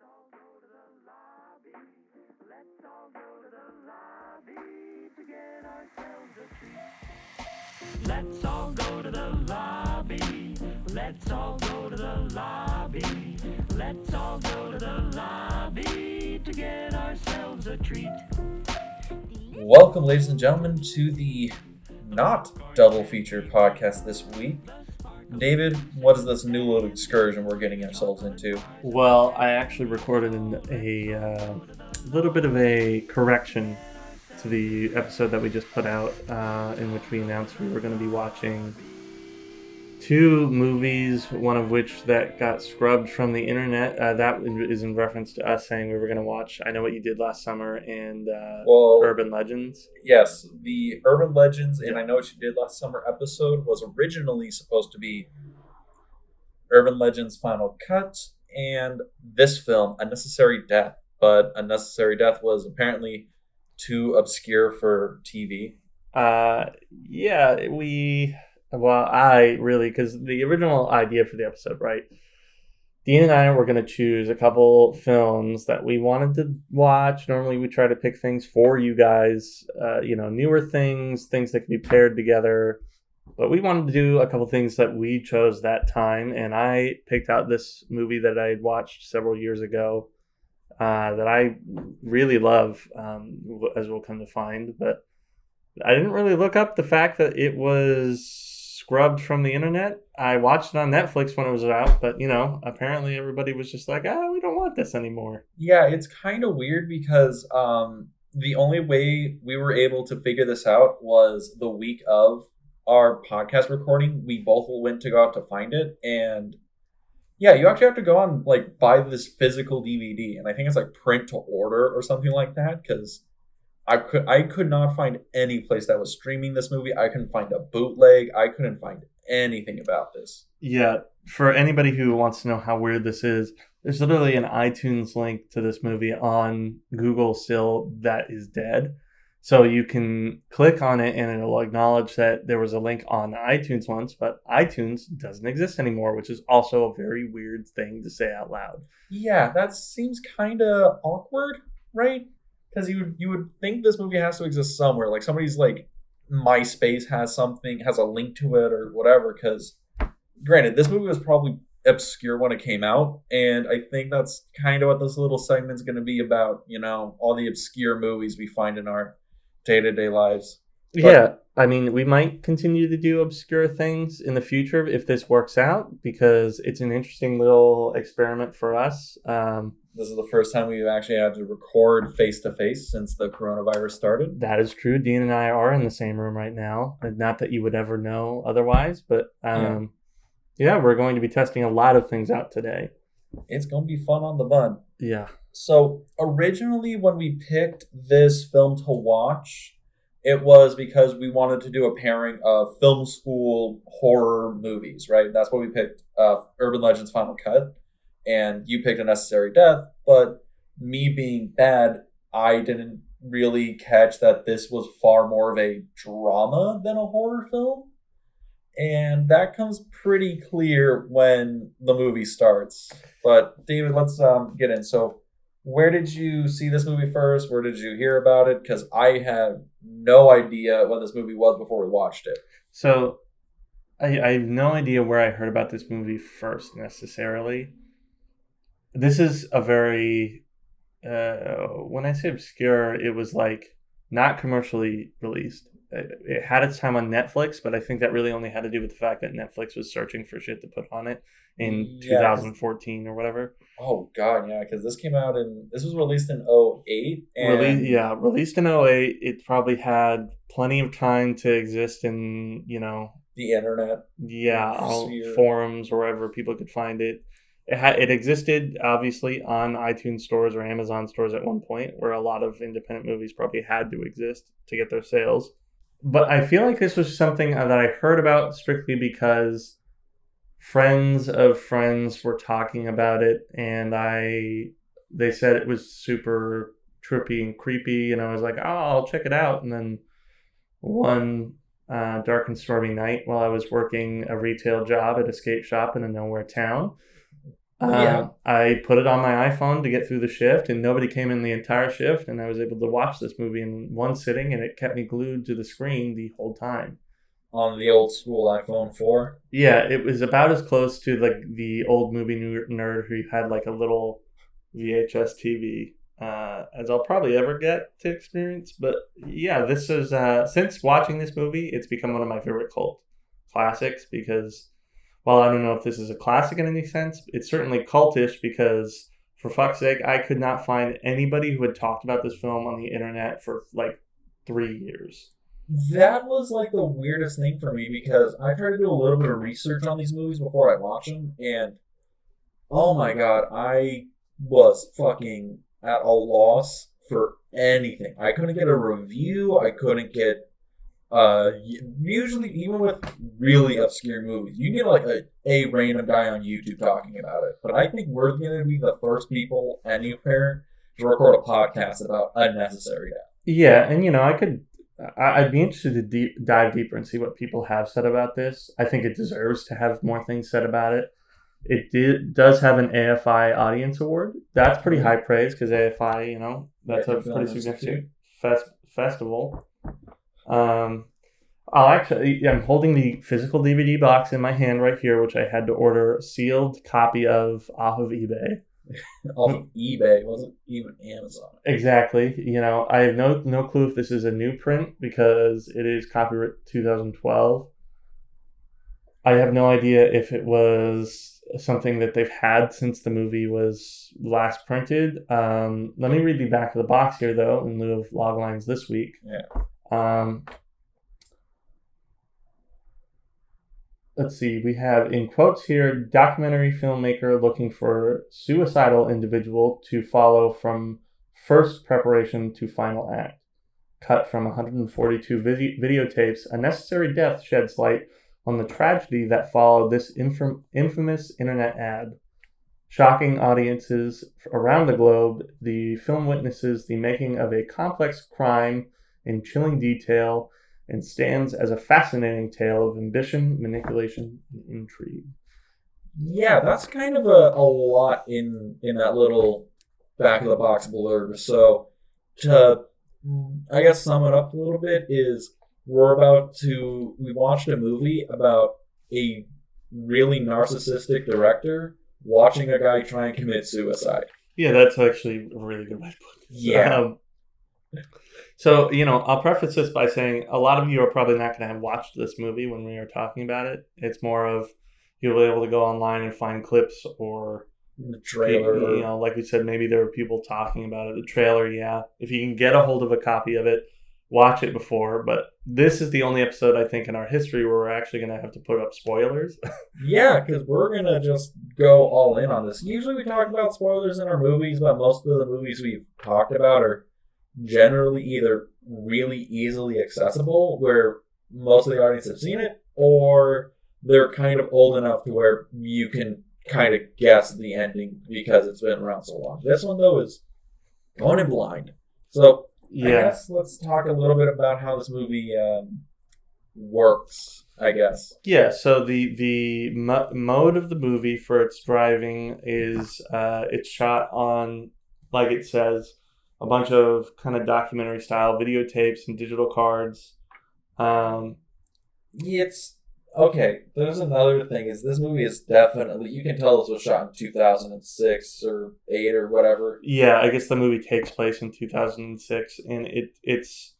all go to the lobby. Let's all go to the lobby to get ourselves a treat. Let's all go to the lobby. Let's all go to the lobby. Let's all go to the lobby to get ourselves a treat. Welcome, ladies and gentlemen, to the not double feature podcast this week. David, what is this new little excursion we're getting ourselves into? Well, I actually recorded an, a uh, little bit of a correction to the episode that we just put out, uh, in which we announced we were going to be watching two movies, one of which that got scrubbed from the internet. Uh, that is in reference to us saying we were going to watch I Know What You Did Last Summer and uh, Well, Urban Legends. yes, the Urban Legends and I Know What You Did Last Summer episode was originally supposed to be Urban Legends Final Cut and this film, A Necessary Death. But A Necessary Death was apparently too obscure for TV. Uh, yeah, we. Well, I really because the original idea for the episode, right? Dean and I were going to choose a couple films that we wanted to watch. Normally, we try to pick things for you guys, uh, you know, newer things, things that can be paired together. But we wanted to do a couple things that we chose that time, and I picked out this movie that I had watched several years ago uh, that I really love, um, as we'll come to find. But I didn't really look up the fact that it was scrubbed from the internet. I watched it on Netflix when it was out, but you know, apparently everybody was just like, "Ah, we don't want this anymore." Yeah, it's kind of weird because um, the only way we were able to figure this out was the week of our podcast recording. We both went to go out to find it, and yeah, you actually have to go on like buy this physical DVD, and I think it's like print to order or something like that because. I could I could not find any place that was streaming this movie. I couldn't find a bootleg. I couldn't find anything about this. Yeah, for anybody who wants to know how weird this is, there's literally an iTunes link to this movie on Google still that is dead. So you can click on it and it'll acknowledge that there was a link on iTunes once, but iTunes doesn't exist anymore, which is also a very weird thing to say out loud. Yeah, that seems kind of awkward, right? Because you would you would think this movie has to exist somewhere. Like somebody's like MySpace has something, has a link to it or whatever. Because granted, this movie was probably obscure when it came out, and I think that's kind of what this little segment's going to be about. You know, all the obscure movies we find in our day to day lives. But- yeah, I mean, we might continue to do obscure things in the future if this works out because it's an interesting little experiment for us. Um, This is the first time we've actually had to record face to face since the coronavirus started. that is true. Dean and I are in the same room right now. Not that you would ever know otherwise, but um, yeah. we're going to be testing a lot of things out today. It's going to be fun on the bun. Yeah. So originally, when we picked this film to watch, it was because we wanted to do a pairing of film school horror movies, right? That's what we picked. Uh, Urban Legends Final Cut, and you picked A Necessary Death. But me being bad, I didn't really catch that this was far more of a drama than a horror film. And that comes pretty clear when the movie starts. But David, let's um, get in. So, where did you see this movie first? Where did you hear about it? Because I had no idea what this movie was before we watched it. So I, I have no idea where I heard about this movie first necessarily. This is a very uh, when I say obscure, it was like not commercially released. It, had its time on Netflix, but I think that really only had to do with the fact that Netflix was searching for shit to put on it in Yeah, 'cause- 2014 or whatever. Oh God, yeah, because this came out in this was released in 08 and Rele- yeah, released in 08. It probably had plenty of time to exist in, you know, the internet. yeah Sphere. forums or wherever people could find it it had it existed obviously on itunes stores or amazon stores at one point where a lot of independent movies probably had to exist to get their sales but i feel like this was something that i heard about strictly because friends of friends were talking about it and i they said it was super trippy and creepy and i was like oh i'll check it out and then one uh, dark and stormy night while I was working a retail job at a skate shop in a nowhere town. Yeah. Um, I put it on my iPhone to get through the shift, and nobody came in the entire shift, and I was able to watch this movie in one sitting, and it kept me glued to the screen the whole time. On the old school iPhone 4. Yeah, it was about as close to like the old movie nerd who had like a little VHS TV uh, as I'll probably ever get to experience. But yeah, this is uh, since watching this movie, it's become one of my favorite cult classics because while I don't know if this is a classic in any sense, it's certainly cultish because for fuck's sake, I could not find anybody who had talked about this film on the internet for like three years. That was like the weirdest thing for me because I tried to do a little bit of research on these movies before I watch them, and oh my god, I was fucking at a loss for anything. I couldn't get a review. I couldn't get. Uh, usually, even with really obscure movies, you get like a, a random guy on YouTube talking about it. But I think we're going to be the first people anywhere to record a podcast about A Necessary Death. Yeah, and you know, I could, I- I'd be interested to deep, dive deeper and see what people have said about this. I think it deserves to have more things said about it. It did, does have an AFI Audience Award. That's pretty high praise because AFI, you know, that's a pretty significant fest, festival. Um, I'll actually, I'm holding the physical DVD box in my hand right here, which I had to order a sealed copy of off of eBay. off of eBay. It wasn't even Amazon. Exactly. You know, I have no no clue if this is a new print because it is copyright 2012. I have no idea if it was something that they've had since the movie was last printed. Um, let me read the back of the box here, though, in lieu of log lines this week. Yeah. Um, let's see. We have in quotes here documentary filmmaker looking for suicidal individual to follow from first preparation to final act. Cut from 142 vide- videotapes, a necessary death sheds light on the tragedy that followed this infam- infamous internet ad. Shocking audiences around the globe, the film witnesses the making of a complex crime in chilling detail and stands as a fascinating tale of ambition, manipulation, and intrigue. Yeah, that's kind of a, a lot in in that little back of the box blurb. So to I guess sum it up a little bit is we're about to we watched a movie about a really narcissistic director watching a guy try and commit suicide. Yeah, that's actually a really good way to put it. Um, so, you know, I'll preface this by saying a lot of you are probably not going to have watched this movie when we are talking about it. It's more of you'll be able to go online and find clips or, the trailer. you know, like we said, maybe there are people talking about it. The trailer, yeah. If you can get a hold of a copy of it, watch it before. But this is the only episode I think in our history where we're actually going to have to put up spoilers. Yeah, because we're gonna just go all in on this. Usually we talk about spoilers in our movies, but most of the movies we've talked about are generally either really easily accessible, where most of the audience have seen it, or they're kind of old enough to where you can kind of guess the ending because it's been around so long. This one though is going in blind. So I yeah. guess let's talk a little bit about how this movie um, works. I guess. Yeah, so the the mo- mode of the movie for its driving is uh, it's shot on, like it says, a bunch of kind of documentary style videotapes and digital cards. Um, It's okay. There's another thing. Is this movie is definitely you can tell this was shot in 2006 or eight or whatever. yeah, I guess the movie takes place in 2006, and it it's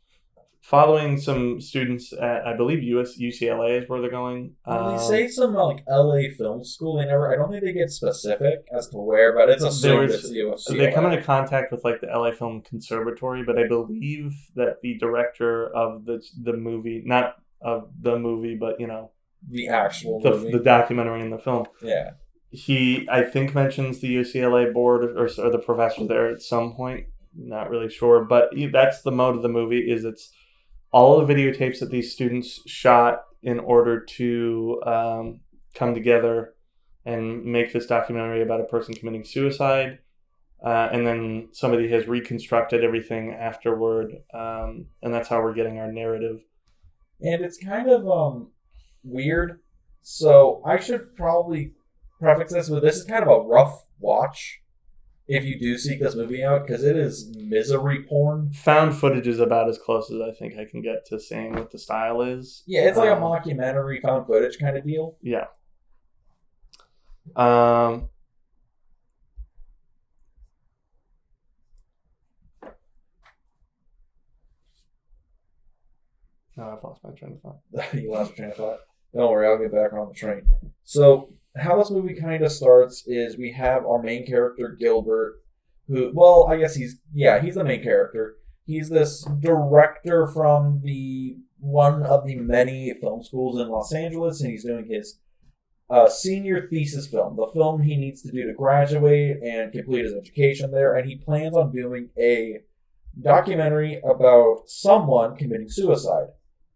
following some students at I believe US UCLA is where they're going. When Um, they say some like L.A. film school. They never. I don't think they get specific as to where, but it's assumed was- it's UCLA. they come into contact with like the LA Film Conservatory, but I believe that the director of the the movie, not of the movie, but you know the actual the, movie. the documentary in the film, yeah. he I think mentions the UCLA board or, or the professor there at some point. Not really sure, but that's the mode of the movie. Is it's all the videotapes that these students shot in order to um, come together and make this documentary about a person committing suicide. Uh, and then somebody has reconstructed everything afterward, um, and that's how we're getting our narrative. and it's kind of um weird. So I should probably preface this with this is kind of a rough watch if you do seek this movie out because it is misery porn. Found footage is about as close as I think I can get to saying what the style is. Yeah, it's like a Um, mockumentary found footage kind of deal. Yeah. Um. No, I've lost my train of thought. you lost your train of thought. Don't worry, I'll get back on the train. So, how this movie kind of starts is we have our main character, Gilbert, who, well, I guess he's, yeah, he's the main character. He's this director from the one of the many film schools in Los Angeles, and he's doing his uh, senior thesis film, the film he needs to do to graduate and complete his education there. And he plans on doing a documentary about someone committing suicide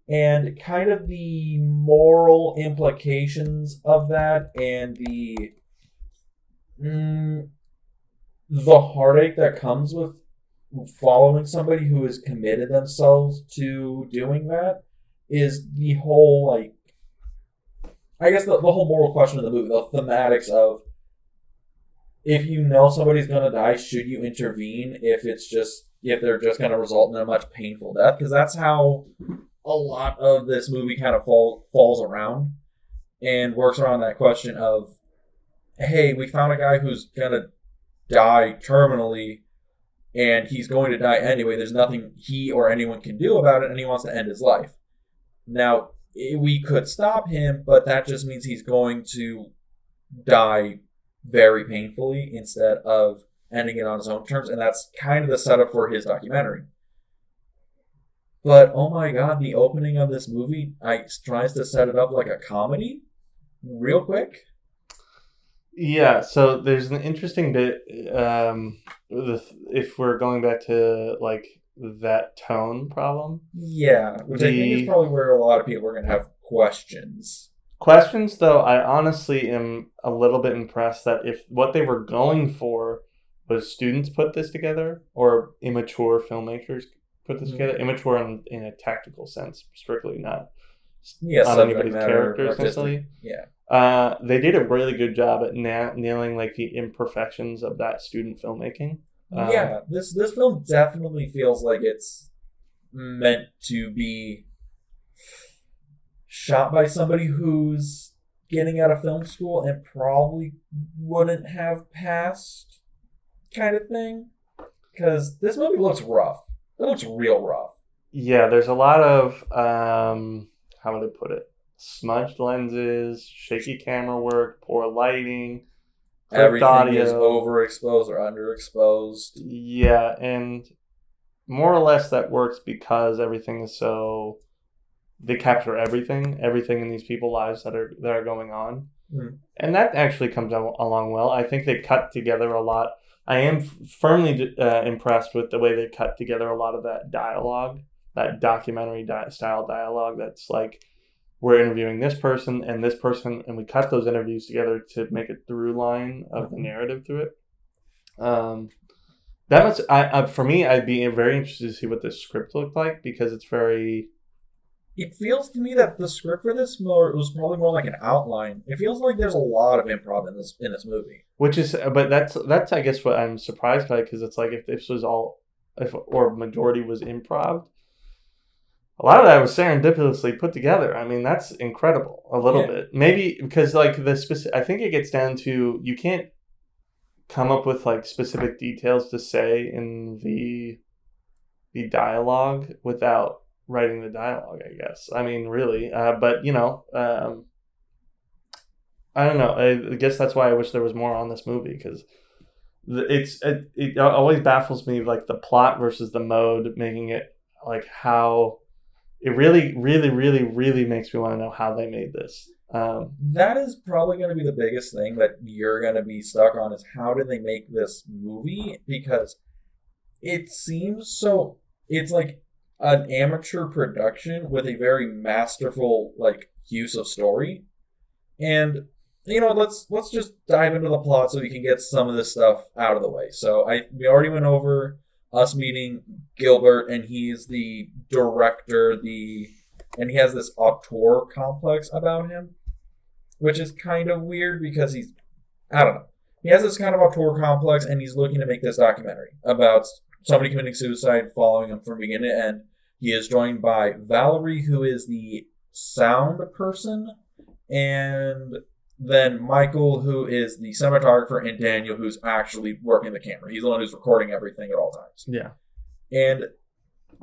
and kind of the moral implications of that and the mm, the heartache that comes with following somebody who has committed themselves to doing that is the whole like I guess the, the whole moral question of the movie, the thematics of if you know somebody's gonna die, should you intervene if it's just if they're just gonna result in a much painful death? Because that's how a lot of this movie kind of fall, falls around and works around that question of hey, we found a guy who's gonna die terminally and he's going to die anyway. There's nothing he or anyone can do about it, and he wants to end his life. Now, we could stop him, but that just means he's going to die very painfully instead of ending it on his own terms, and that's kind of the setup for his documentary. But oh my god, the opening of this movie I, tries to set it up like a comedy, real quick. Yeah, so there's an interesting bit. Um, the, if we're going back to like that tone problem, Yeah, which I think is probably where a lot of people are going to have questions. questions though, I honestly am a little bit impressed that if what they were going for was students put this together or immature filmmakers put this Mhm. together, immature in, in a tactical sense, strictly not Yeah, on anybody's character essentially. Yeah, Uh, they did a really good job at na- nailing like the imperfections of that student filmmaking. Um, yeah. This this film definitely feels like it's meant to be shot by somebody who's getting out of film school and probably wouldn't have passed, kind of thing. Because this movie looks rough. It looks real rough. Yeah, there's a lot of um, how would I put it? Smudged lenses, shaky camera work, poor lighting, Everything is overexposed or underexposed. Yeah, and more or less that works because everything is so they capture everything, everything in these people's lives that are that are going on, Hmm. and that actually comes al- along well. I think they cut together a lot. I am firmly uh, impressed with the way they cut together a lot of that dialogue, that documentary di- style dialogue. That's like we're interviewing this person and this person, and we cut those interviews together to make a through line of the Mhm. narrative through it. Um, that was I, I for me. I'd be very interested to see what the script looked like because it's very It feels to me that the script for this more was probably more like an outline. It feels like there's a lot of improv in this in this movie. which is but that's that's I guess what I'm surprised by because it's like if this was all if or majority was improv. A lot of that was serendipitously put together. I mean, that's incredible. A little Yeah. bit, maybe because like the specific. I think it gets down to you can't come up with like specific details to say in the the dialogue without writing the dialogue. I guess. I mean, really. Uh, but you know, um, I don't know. I, I guess that's why I wish there was more on this movie because it's it, it always baffles me like the plot versus the mode, making it like how it really, really, really, really makes me want to know how they made this. Um, That is probably going to be the biggest thing that you're going to be stuck on is how did they make this movie? Because it seems so. It's like an amateur production with a very masterful like use of story, and you know let's let's just dive into the plot so we can get some of this stuff out of the way. So I we already went over us meeting Gilbert, and he's the director, the and he has this auteur complex about him, which is kind of weird because he's I don't know. He has this kind of auteur complex, and he's looking to make this documentary about somebody committing suicide, following him from beginning to end. He is joined by Valerie, who is the sound person, and then Michael, who is the cinematographer, and Daniel, who's actually working the camera. He's the one who's recording everything at all times. Yeah. And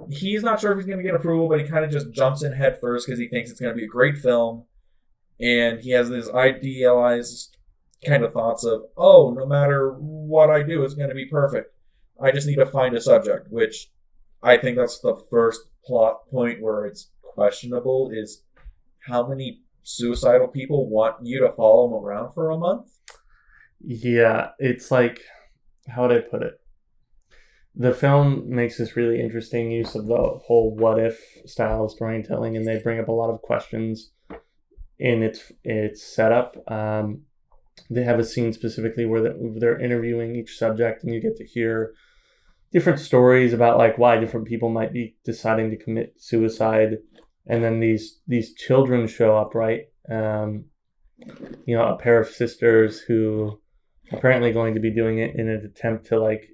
he's not sure if he's going to get approval, but he kind of just jumps in head first because he thinks it's going to be a great film. And he has this idealized kind of thoughts of, oh, no matter what I do, it's going to be perfect. I just need to find a subject, which I think that's the first plot point where it's questionable is how many suicidal people want you to follow them around for a month? Yeah, it's like how would I put it? The film makes this really interesting use of the whole what if style of storytelling, and they bring up a lot of questions in its its setup. Um, they have a scene specifically where they- they're interviewing each subject, and you get to hear different stories about like why different people might be deciding to commit suicide, and then these these children show up, right? Um, you know, a pair of sisters who apparently going to be doing it in an attempt to like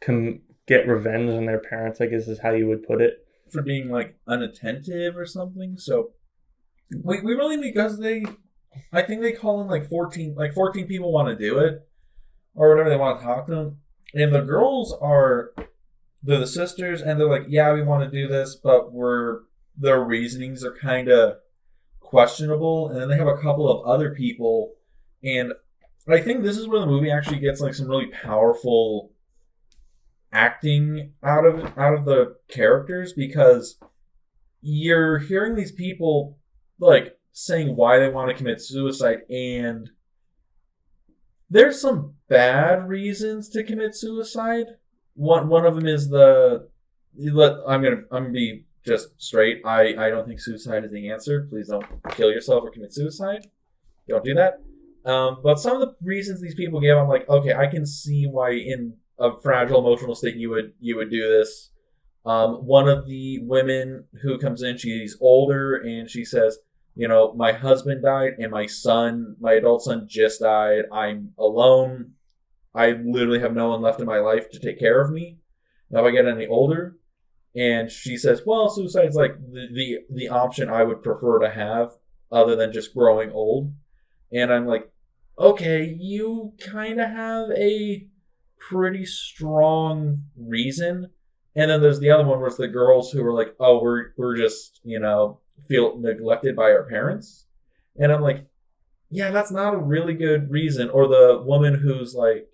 com- get revenge on their parents. I guess is how you would put it. For being like unattentive or something. So we, we really because they I think they call in like fourteen like fourteen people want to do it. Or whatever they want to talk to them. And the girls are they're the sisters and they're like, Yeah, we want to do this, but we're their reasonings are kinda questionable. And then they have a couple of other people and I think this is where the movie actually gets like some really powerful acting out of out of the characters because you're hearing these people like saying why they want to commit suicide and there's some bad reasons to commit suicide. One one of them is the let I'm gonna I'm gonna be just straight. I I don't think suicide is the answer. Please don't kill yourself or commit suicide. Don't do that. Um, but some of the reasons these people give, I'm like, okay, I can see why in a fragile emotional state you would you would do this. Um, one of the women who comes in, she's older, and she says, you know, my husband died, and my son, my adult son, just died. I'm alone. I literally have no one left in my life to take care of me. Now, I get any older, and she says, well, suicide's like the the, the option I would prefer to have, other than just growing old. And I'm like, okay, you kind of have a pretty strong reason. And then there's the other one where it's the girls who are like, oh, we're we're just you know feel neglected by our parents, and I'm like, yeah, that's not a really good reason. Or the woman who's like,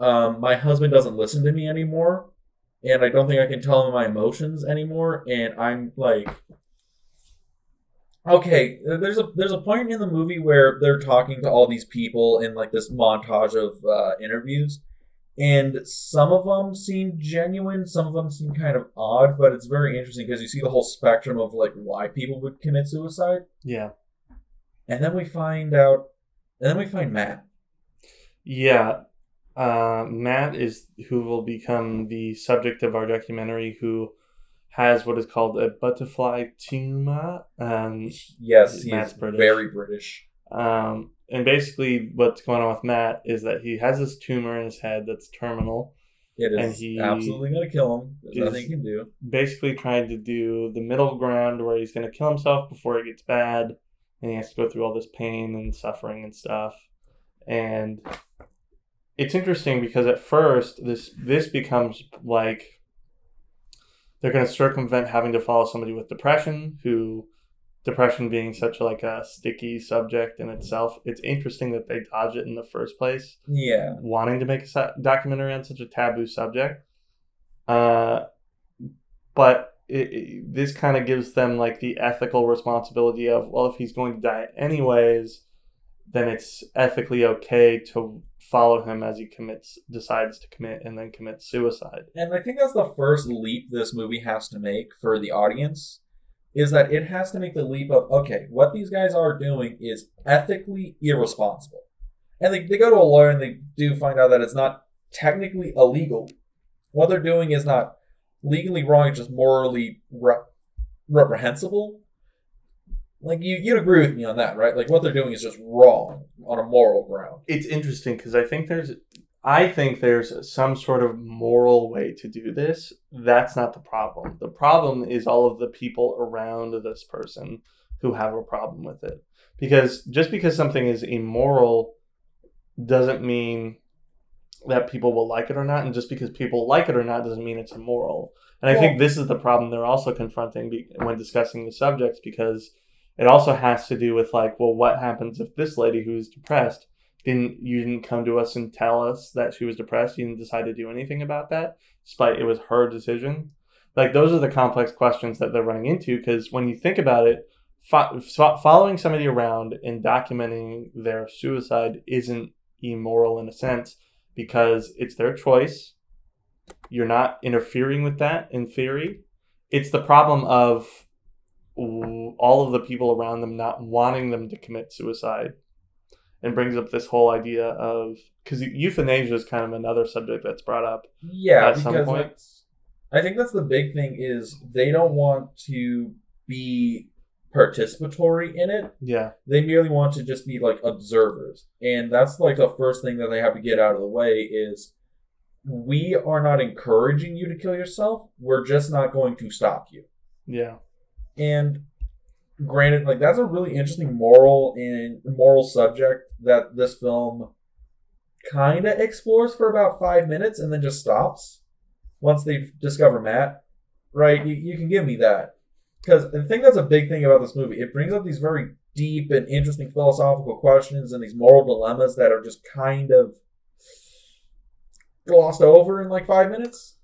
um, my husband doesn't listen to me anymore, and I don't think I can tell him my emotions anymore, and I'm like. Okay, there's a there's a point in the movie where they're talking to all these people in like this montage of uh, interviews, and some of them seem genuine, some of them seem kind of odd, but it's very interesting because you see the whole spectrum of like why people would commit suicide, Yeah. and then we find out, and then we find Matt. Yeah. Uh, Matt is who will become the subject of our documentary, who has what is called a butterfly tumor. Um, Yes, he Matt's British. very British. um, and basically, what's going on with Matt is that he has this tumor in his head that's terminal, It is And he absolutely going to kill him. There's nothing he can do. basically trying to do the middle ground where he's going to kill himself before it gets bad, and he has to go through all this pain and suffering and stuff. And it's interesting because at first this this becomes like they're going to circumvent having to follow somebody with depression who depression being such like a sticky subject in itself it's interesting that they dodge it in the first place Yeah, wanting to make a documentary on such a taboo subject. Uh, but it, it- this kind of gives them like the ethical responsibility of well, if he's going to die anyways, then it's ethically okay to follow him as he commits, decides to commit, and then commits suicide. and I think that's the first leap this movie has to make for the audience. Is that it has to make the leap of okay, what these guys are doing is ethically irresponsible, and they, they go to a lawyer and they do find out that it's not technically illegal. What they're doing is not legally wrong; it's just morally re- reprehensible. Like you, you'd agree with me on that, right? Like what they're doing is just wrong on a moral ground. it's interesting because I think there's I think there's some sort of moral way to do this. That's not the problem. The problem is all of the people around this person who have a problem with it. Because just because something is immoral doesn't mean that people will like it or not, and just because people like it or not doesn't mean it's immoral. And I Well- think this is the problem they're also confronting be- when discussing the subjects because it also has to do with like, well, what happens if this lady who's depressed didn't you didn't come to us and tell us that she was depressed? You didn't decide to do anything about that, despite it was her decision. Like those are the complex questions that they're running into because when you think about it, fo- fo- following somebody around and documenting their suicide isn't immoral in a sense because it's their choice. You're not interfering with that in theory. It's the problem of all of the people around them not wanting them to commit suicide and brings up this whole idea of because euthanasia is kind of another subject that's brought up Yeah, At some because point. I think that's the big thing is they don't want to be participatory in it. yeah They merely want to just be like observers. And that's like the first thing that they have to get out of the way is we are not encouraging you to kill yourself. We're just not going to stop you. yeah And granted, like that's a really interesting moral and moral subject that this film kind of explores for about five minutes and then just stops once they discover Matt. Right? You, you can give me that because I think that's a big thing about this movie. It brings up these very deep and interesting philosophical questions and these moral dilemmas that are just kind of glossed over in like five minutes.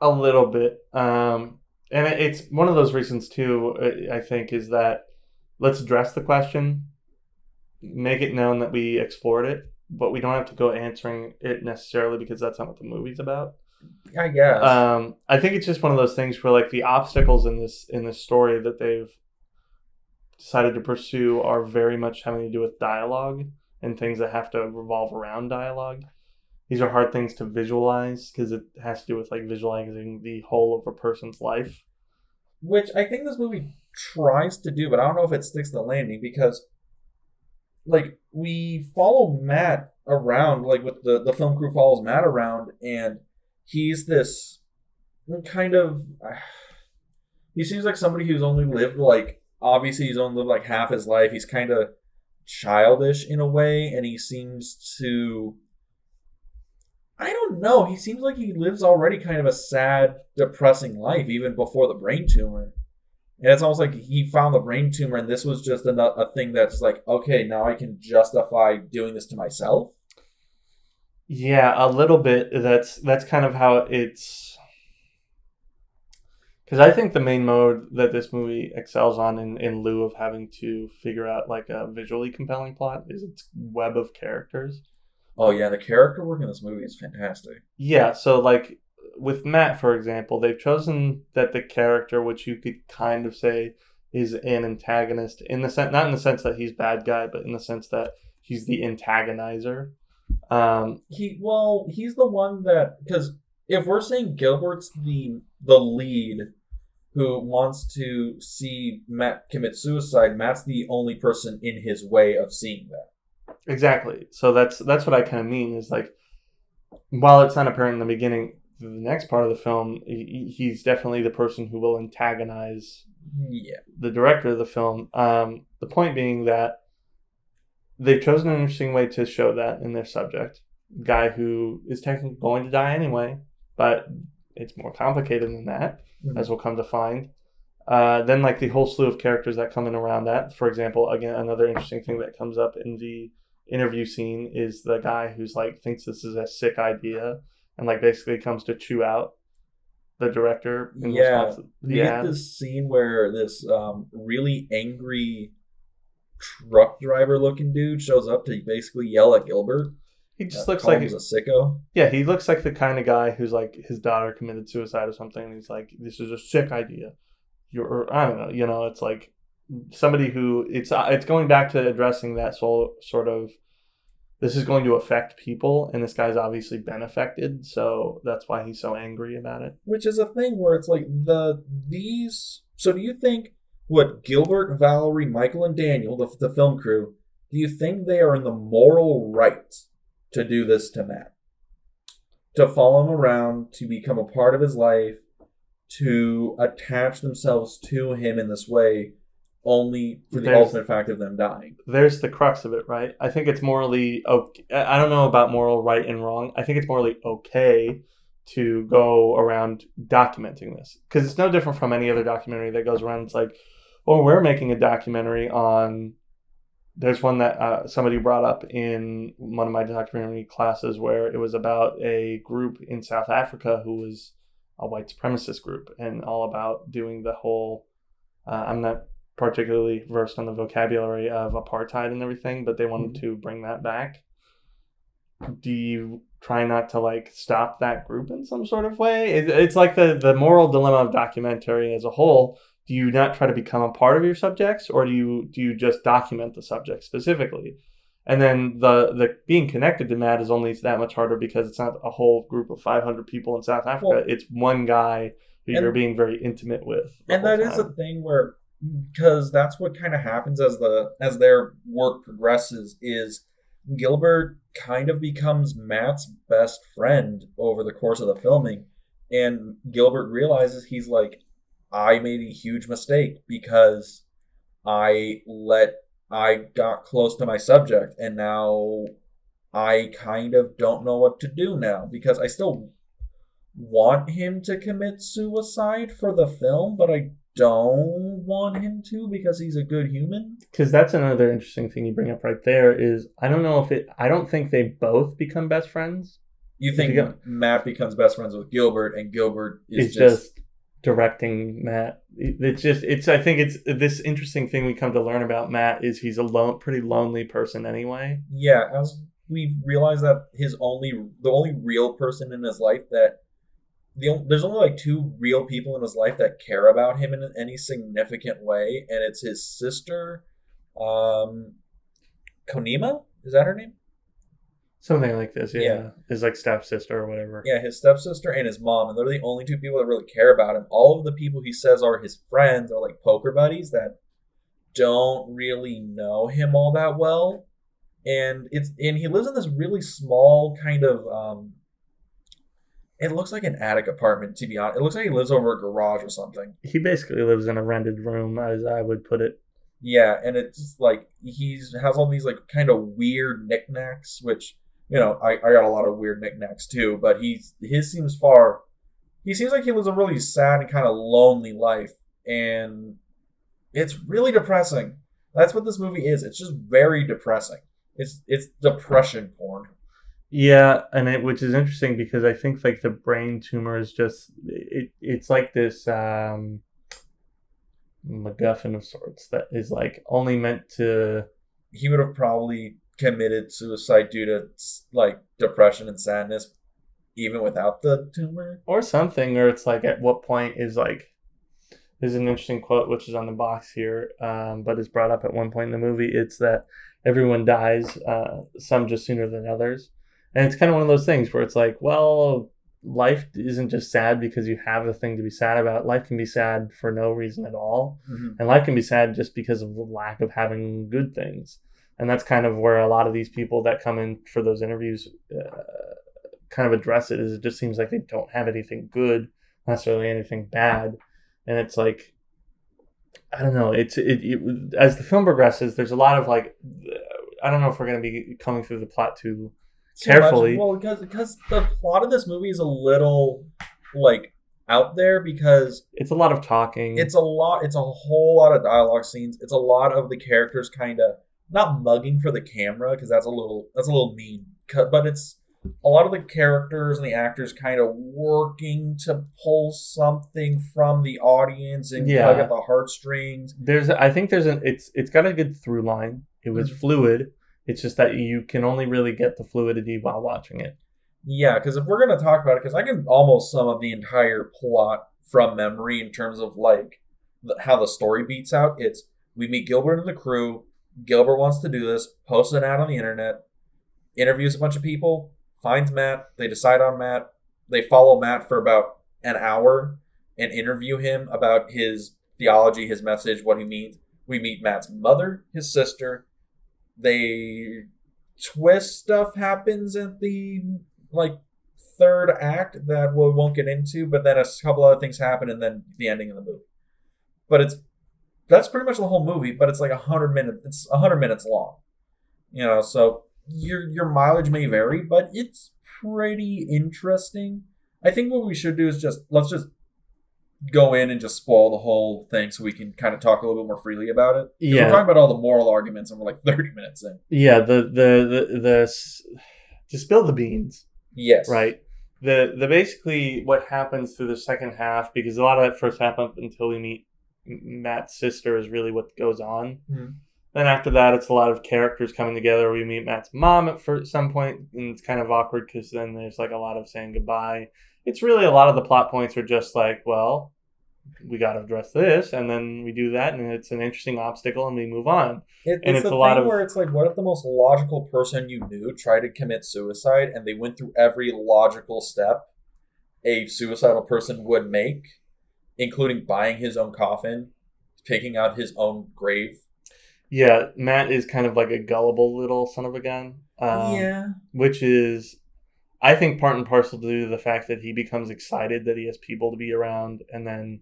a little bit um and it's one of those reasons too uh, i think is that let's address the question make it known that we explored it but we don't have to go answering it necessarily because that's not what the movie's about I guess. um i think it's just one of those things where like the obstacles in this in this story that they've decided to pursue are very much having to do with dialogue and things that have to revolve around dialogue these are hard things to visualize because it has to do with like visualizing the whole of a person's life which I think this movie tries to do, but I don't know if it sticks the landing because, like, we follow Matt around, like, with the the film crew follows Matt around, and he's this kind of. He seems like somebody who's only lived like obviously he's only lived like half his life. He's kind of childish in a way, and he seems to. I don't know. He seems like he lives already kind of a sad, depressing life even before the brain tumor. And it's almost like he found the brain tumor, and this was just a, a thing that's like, okay, now I can justify doing this to myself. Yeah, a little bit. That's that's kind of how it's. Because I think the main mode that this movie excels on, in, in lieu of having to figure out like a visually compelling plot, is its web of characters. Oh yeah, the character work in this movie is fantastic. Yeah, so like with Matt, for example, they've chosen that the character, which you could kind of say is an antagonist, in the sense not in the sense that he's bad guy, but in the sense that he's the antagonizer. Um, He well, he's the one that because if we're saying Gilbert's the the lead who wants to see Matt commit suicide, Matt's the only person in his way of seeing that. Exactly. So that's that's what I kind of mean is like, while it's not apparent in the beginning, the next part of the film, he, he's definitely the person who will antagonize Yeah. the director of the film. Um, the point being that they've chosen an interesting way to show that in their subject, guy who is technically going to die anyway, but it's more complicated than that, Mhm. as we'll come to find. Uh, then, like the whole slew of characters that come in around that. For example, again, another interesting thing that comes up in the interview scene is the guy who's like thinks this is a sick idea and like basically comes to chew out the director. in Yeah. We get this scene where this um, really angry truck driver looking dude shows up to basically yell at Gilbert. He just uh, looks like him a sicko. Yeah, he looks like the kind of guy who's like his daughter committed suicide or something, and he's like, "This is a sick idea." You're, or, I don't know, you know, it's like somebody who it's uh, it's going back to addressing that so, sort of. This is going to affect people, and this guy's obviously been affected, so that's why he's so angry about it. which is a thing where it's like the these so do you think what Gilbert, Valerie, Michael, and Daniel, the, the film crew, do you think they are in the moral right to do this to Matt? To follow him around, to become a part of his life, to attach themselves to him in this way, only for the There's- ultimate fact of them dying. there's the crux of it, right? I think it's morally okay. I don't know about moral right and wrong. I think it's morally okay to go around documenting this because it's no different from any other documentary that goes around. It's like, oh, we're making a documentary on. There's one that uh, somebody brought up in one of my documentary classes where it was about a group in South Africa who was a white supremacist group and all about doing the whole. Uh, I'm not particularly versed on the vocabulary of apartheid and everything, but they wanted mm-hmm. to bring that back. Do you try not to like stop that group in some sort of way? It, it's like the the moral dilemma of documentary as a whole. Do you not try to become a part of your subjects, or do you do you just document the subject specifically? And then the the being connected to Matt is only that much harder because it's not a whole group of 500 people in South Africa. Well- it's one guy who And- you're being very intimate with. and that is a thing where because that's what kind of happens as the as their work progresses is Gilbert kind of becomes Matt's best friend over the course of the filming and Gilbert realizes he's like I made a huge mistake because I let I got close to my subject and now I kind of don't know what to do now because I still want him to commit suicide for the film, but I don't want him to because he's a good human. because that's another interesting thing you bring up right there is I don't know if it I don't think they both become best friends. You think go- Matt becomes best friends with Gilbert, and Gilbert is just, just, directing Matt. It's just it's I think it's this interesting thing we come to learn about Matt is he's a lone, pretty lonely person anyway. yeah. As we've realized that his only the only real person in his life that the there's only like two real people in his life that care about him in any significant way, and it's his sister, um, Konima. Is that her name? Something like this, yeah. Yeah. His like stepsister or whatever. Yeah, his stepsister and his mom, and they're the only two people that really care about him. All of the people he says are his friends or like poker buddies that don't really know him all that well. And it's and he lives in this really small kind of um it looks like an attic apartment to be honest. It looks like he lives over a garage or something. He basically lives in a rented room, as I would put it. Yeah, and it's like he's has all these like kind of weird knickknacks, which you know I, I got a lot of weird knickknacks too. But he's his seems far. He seems like he lives a really sad and kind of lonely life, and it's really depressing. That's what this movie is. It's just very depressing. It's it's depression porn. Yeah, and it which is interesting because I think like the brain tumor is just it it's like this um MacGuffin of sorts that is like only meant to He would have probably committed suicide due to like depression and sadness, even without the tumor. or something, or it's like at what point is like there's an interesting quote which is on the box here, um, but is brought up at one point in the movie. It's that everyone dies, uh, some just sooner than others, and it's kind of one of those things where it's like, well, life isn't just sad because you have a thing to be sad about. Life can be sad for no reason at all, and life can be sad just because of the lack of having good things. And that's kind of where a lot of these people that come in for those interviews uh, kind of address it. Is it just seems like they don't have anything good, necessarily anything bad, and it's like I don't know. It's it, it as the film progresses. There's a lot of like I don't know if we're going to be coming through the plot too too much- carefully. Well, because because the plot of this movie is a little like out there because It's a lot of talking. it's a lot. It's a whole lot of dialogue scenes. It's a lot of the characters kind of not mugging for the camera because that's a little that's a little mean. But it's a lot of the characters and the actors kind of working to pull something from the audience and Yeah. tug at the heartstrings. there's I think there's an it's it's got a good through line. It was Mhm. fluid. It's just that you can only really get the fluidity while watching it. Yeah, because if we're gonna talk about it, because I can almost sum up the entire plot from memory in terms of like the, how the story beats out. It's we meet Gilbert and the crew. Gilbert wants to do this, posts it out on the internet, interviews a bunch of people, finds Matt. They decide on Matt. They follow Matt for about an hour and interview him about his theology, his message, what he means. We meet Matt's mother, his sister. They twist stuff happens at the like third act that we won't get into, but then a couple other things happen, and then the ending of the movie. But it's that's pretty much the whole movie, but it's like a hundred minutes. It's a hundred minutes long, you know. So your your mileage may vary, but it's pretty interesting. I think what we should do is just let's just go in and just spoil the whole thing so we can kind of talk a little bit more freely about it. Yeah. We're talking about all the moral arguments and we're like 30 minutes in. Yeah, the the the the to spill the beans, Yes. right? The the basically what happens through the second half because a lot of that first half up until we meet Matt's sister is really what goes on. Mhm. Then after that, it's a lot of characters coming together. We meet Matt's mom at for some point, and it's kind of awkward because then there's like a lot of saying goodbye. It's really a lot of the plot points are just like, well, we got to address this, and then we do that, and it's an interesting obstacle, and we move on. It, And it's, it's the a lot thing of- where it's like, what if the most logical person you knew tried to commit suicide and they went through every logical step a suicidal person would make, including buying his own coffin, picking out his own grave? Yeah, Matt is kind of like a gullible little son of a gun. Um, yeah. which is I think part and parcel due to the fact that he becomes excited that he has people to be around and then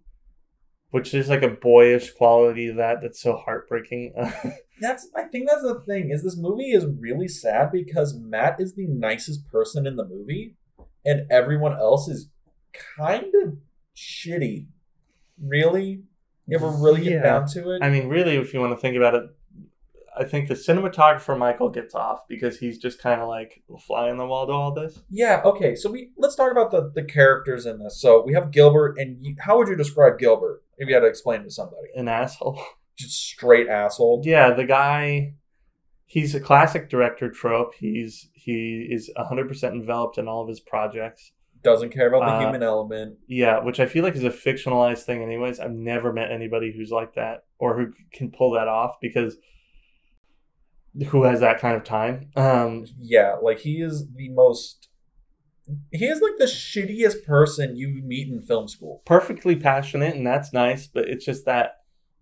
which is like a boyish quality to that that's so heartbreaking. That's I think that's the thing is this movie is really sad because Matt is the nicest person in the movie and everyone else is kind of shitty. Really? You ever really get down to it? I mean, really if you want to think about it, I think the cinematographer Michael gets off because he's just kind of like flying the wall to all this. yeah, okay. So we let's talk about the the characters in this. So we have Gilbert and you, how would you describe Gilbert if you had to explain it to somebody? An asshole. Just straight asshole. Yeah, the guy he's a classic director trope. He's he is 100% enveloped in all of his projects. Doesn't care about the Uh, human element. Yeah, which I feel like is a fictionalized thing, anyways. I've never met anybody who's like that or who can pull that off because who has that kind of time. Um, Yeah, like he is the most he is like the shittiest person you meet in film school. perfectly passionate, and that's nice, but it's just that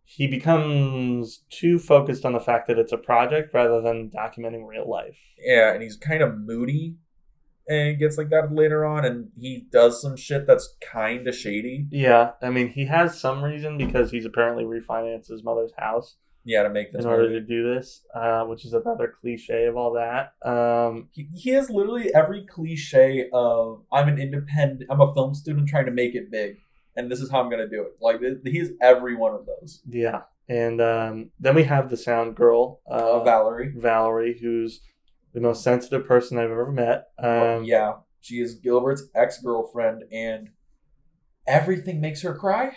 he becomes too focused on the fact that it's a project rather than documenting real life. Yeah, and he's kind of moody and gets like that later on and he does some shit that's kind of shady. Yeah, I mean, he has some reason because he's apparently refinanced his mother's house Yeah, to make this in order movie. to do this, uh, which is another cliche of all that. Um, He, he has literally every cliche of I'm an independent I'm a film student trying to make it big and this is how I'm going to do it. Like he has every one of those. Yeah, and um, then we have the sound girl, uh, Uh, Valerie. Valerie, who's the most sensitive person I've ever met. Um, yeah, she is Gilbert's ex-girlfriend and everything makes her cry.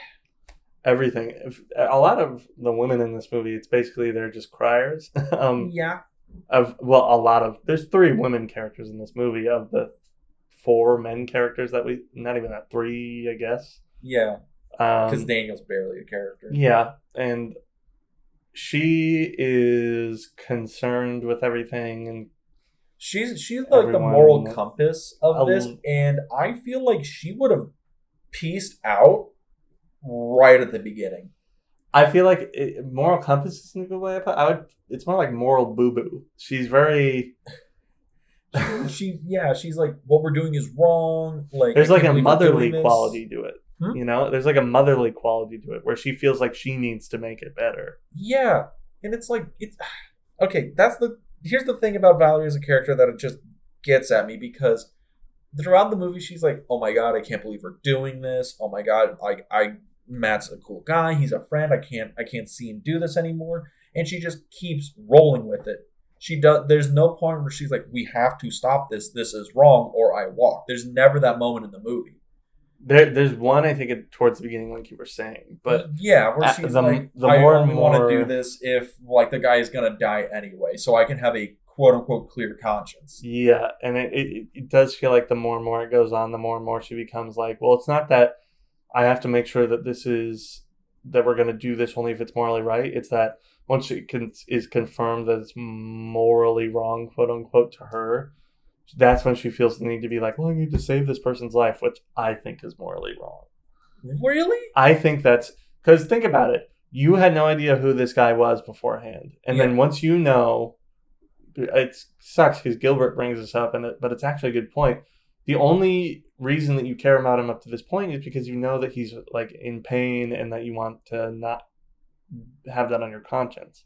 Everything. If, a lot of the women in this movie, it's basically they're just criers. um, Yeah. of well, a lot of there's three women characters in this movie of the four men characters that we not even that three, I guess. Yeah, Um, because Daniel's barely a character. Yeah, and she is concerned with everything and She's she's like the moral compass of Um, this, and I feel like she would have pieced out right at the beginning. I feel like it, moral compass isn't a good way to put. I would. It's more like moral boo boo. She's very. she yeah, she's like, what we're doing is wrong. Like There's I like a motherly quality to it. Hmm? You know, there's like a motherly quality to it where she feels like she needs to make it better. Yeah, and it's like it's okay. That's the here's the thing about Valerie as a character that it just gets at me because throughout the movie she's like, oh my god, I can't believe we're doing this. Oh my god, like I Matt's a cool guy. He's a friend. I can't I can't see him do this anymore. And she just keeps rolling with it. She does. There's no point where she's like, we have to stop this. This is wrong, or I walk. There's never that moment in the movie. There, there's one I think it, towards the beginning, like you were saying, but yeah, where she's the- like, the I more only want to do this if like the guy is gonna die anyway, so I can have a quote unquote clear conscience. Yeah, and it, it, it does feel like the more and more it goes on, the more and more she becomes like, well, it's not that I have to make sure that this is that we're going to do this only if it's morally right. It's that once it can, is confirmed that it's morally wrong, quote unquote, to her, that's when she feels the need to be like, well, I need to save this person's life, which I think is morally wrong. Really? I think that's Because think about it. You had no idea who this guy was beforehand. And then once you know, it sucks because Gilbert brings this up, and it, but it's actually a good point. The only reason that you care about him up to this point is because you know that he's like in pain and that you want to not have that on your conscience.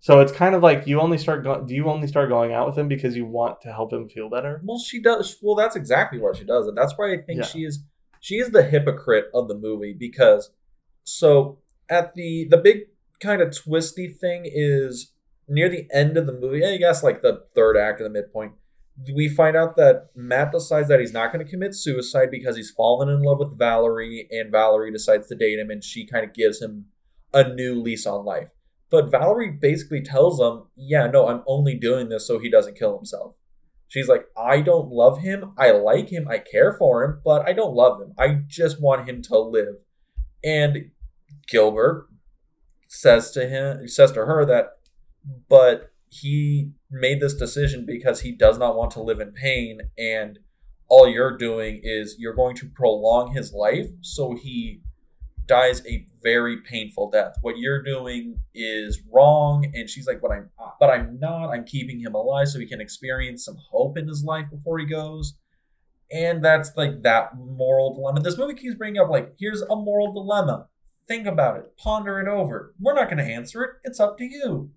So it's kind of like you only start go- do you only start going out with him because you want to help him feel better? Well, she does. Well, that's exactly what she does, and that's why I think Yeah. she is. She is the hypocrite of the movie because, so at the the big kind of twisty thing is near the end of the movie. I guess like the third act or the midpoint. We find out that Matt decides that he's not going to commit suicide because he's fallen in love with Valerie, and Valerie decides to date him, and she kind of gives him a new lease on life. But Valerie basically tells him, "Yeah, no, I'm only doing this so he doesn't kill himself." She's like, I don't love him. I like him. I care for him, but I don't love him. I just want him to live. And Gilbert says to him, says to her that, but he made this decision because he does not want to live in pain. And all you're doing is you're going to prolong his life so he dies a very painful death. What you're doing is wrong. And she's like, but I'm but I'm not. I'm keeping him alive so he can experience some hope in his life before he goes. And that's like that moral dilemma. This movie keeps bringing up like, here's a moral dilemma. Think about it. Ponder it over. We're not going to answer it. It's up to you.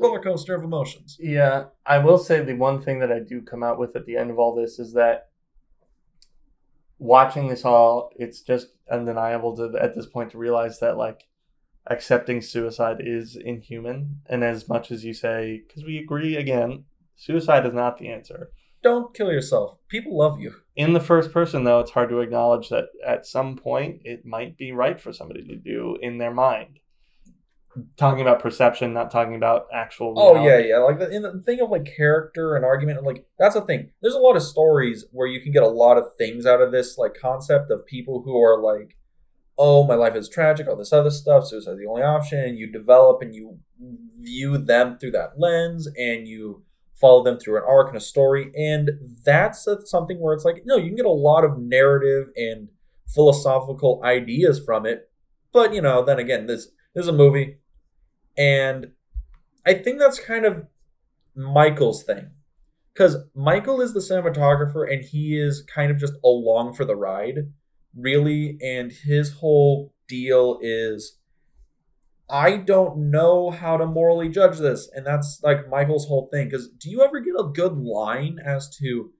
Roller coaster of emotions. Yeah, I will say the one thing that I do come out with at the end of all this is that watching this all, it's just undeniable to at this point to realize that like accepting suicide is inhuman. And as much as you say, because we agree again, suicide is not the answer. Don't kill yourself. People love you. In the first person, though, it's hard to acknowledge that at some point it might be right for somebody to do in their mind. Talking about perception, not talking about actual. Oh yeah, yeah. Like the, in the thing of like character and argument, like that's the thing. There's a lot of stories where you can get a lot of things out of this like concept of people who are like, "Oh, my life is tragic," all this other stuff. Suicide's the only option. You develop and you view them through that lens, and you follow them through an arc and a story. And that's something where it's like, no, you can get a lot of narrative and philosophical ideas from it. But you know, then again, this this is a movie, and I think that's kind of Michael's thing. Because Michael is the cinematographer and he is kind of just along for the ride, really. And his whole deal is I don't know how to morally judge this. And that's like Michael's whole thing. Because do you ever get a good line as to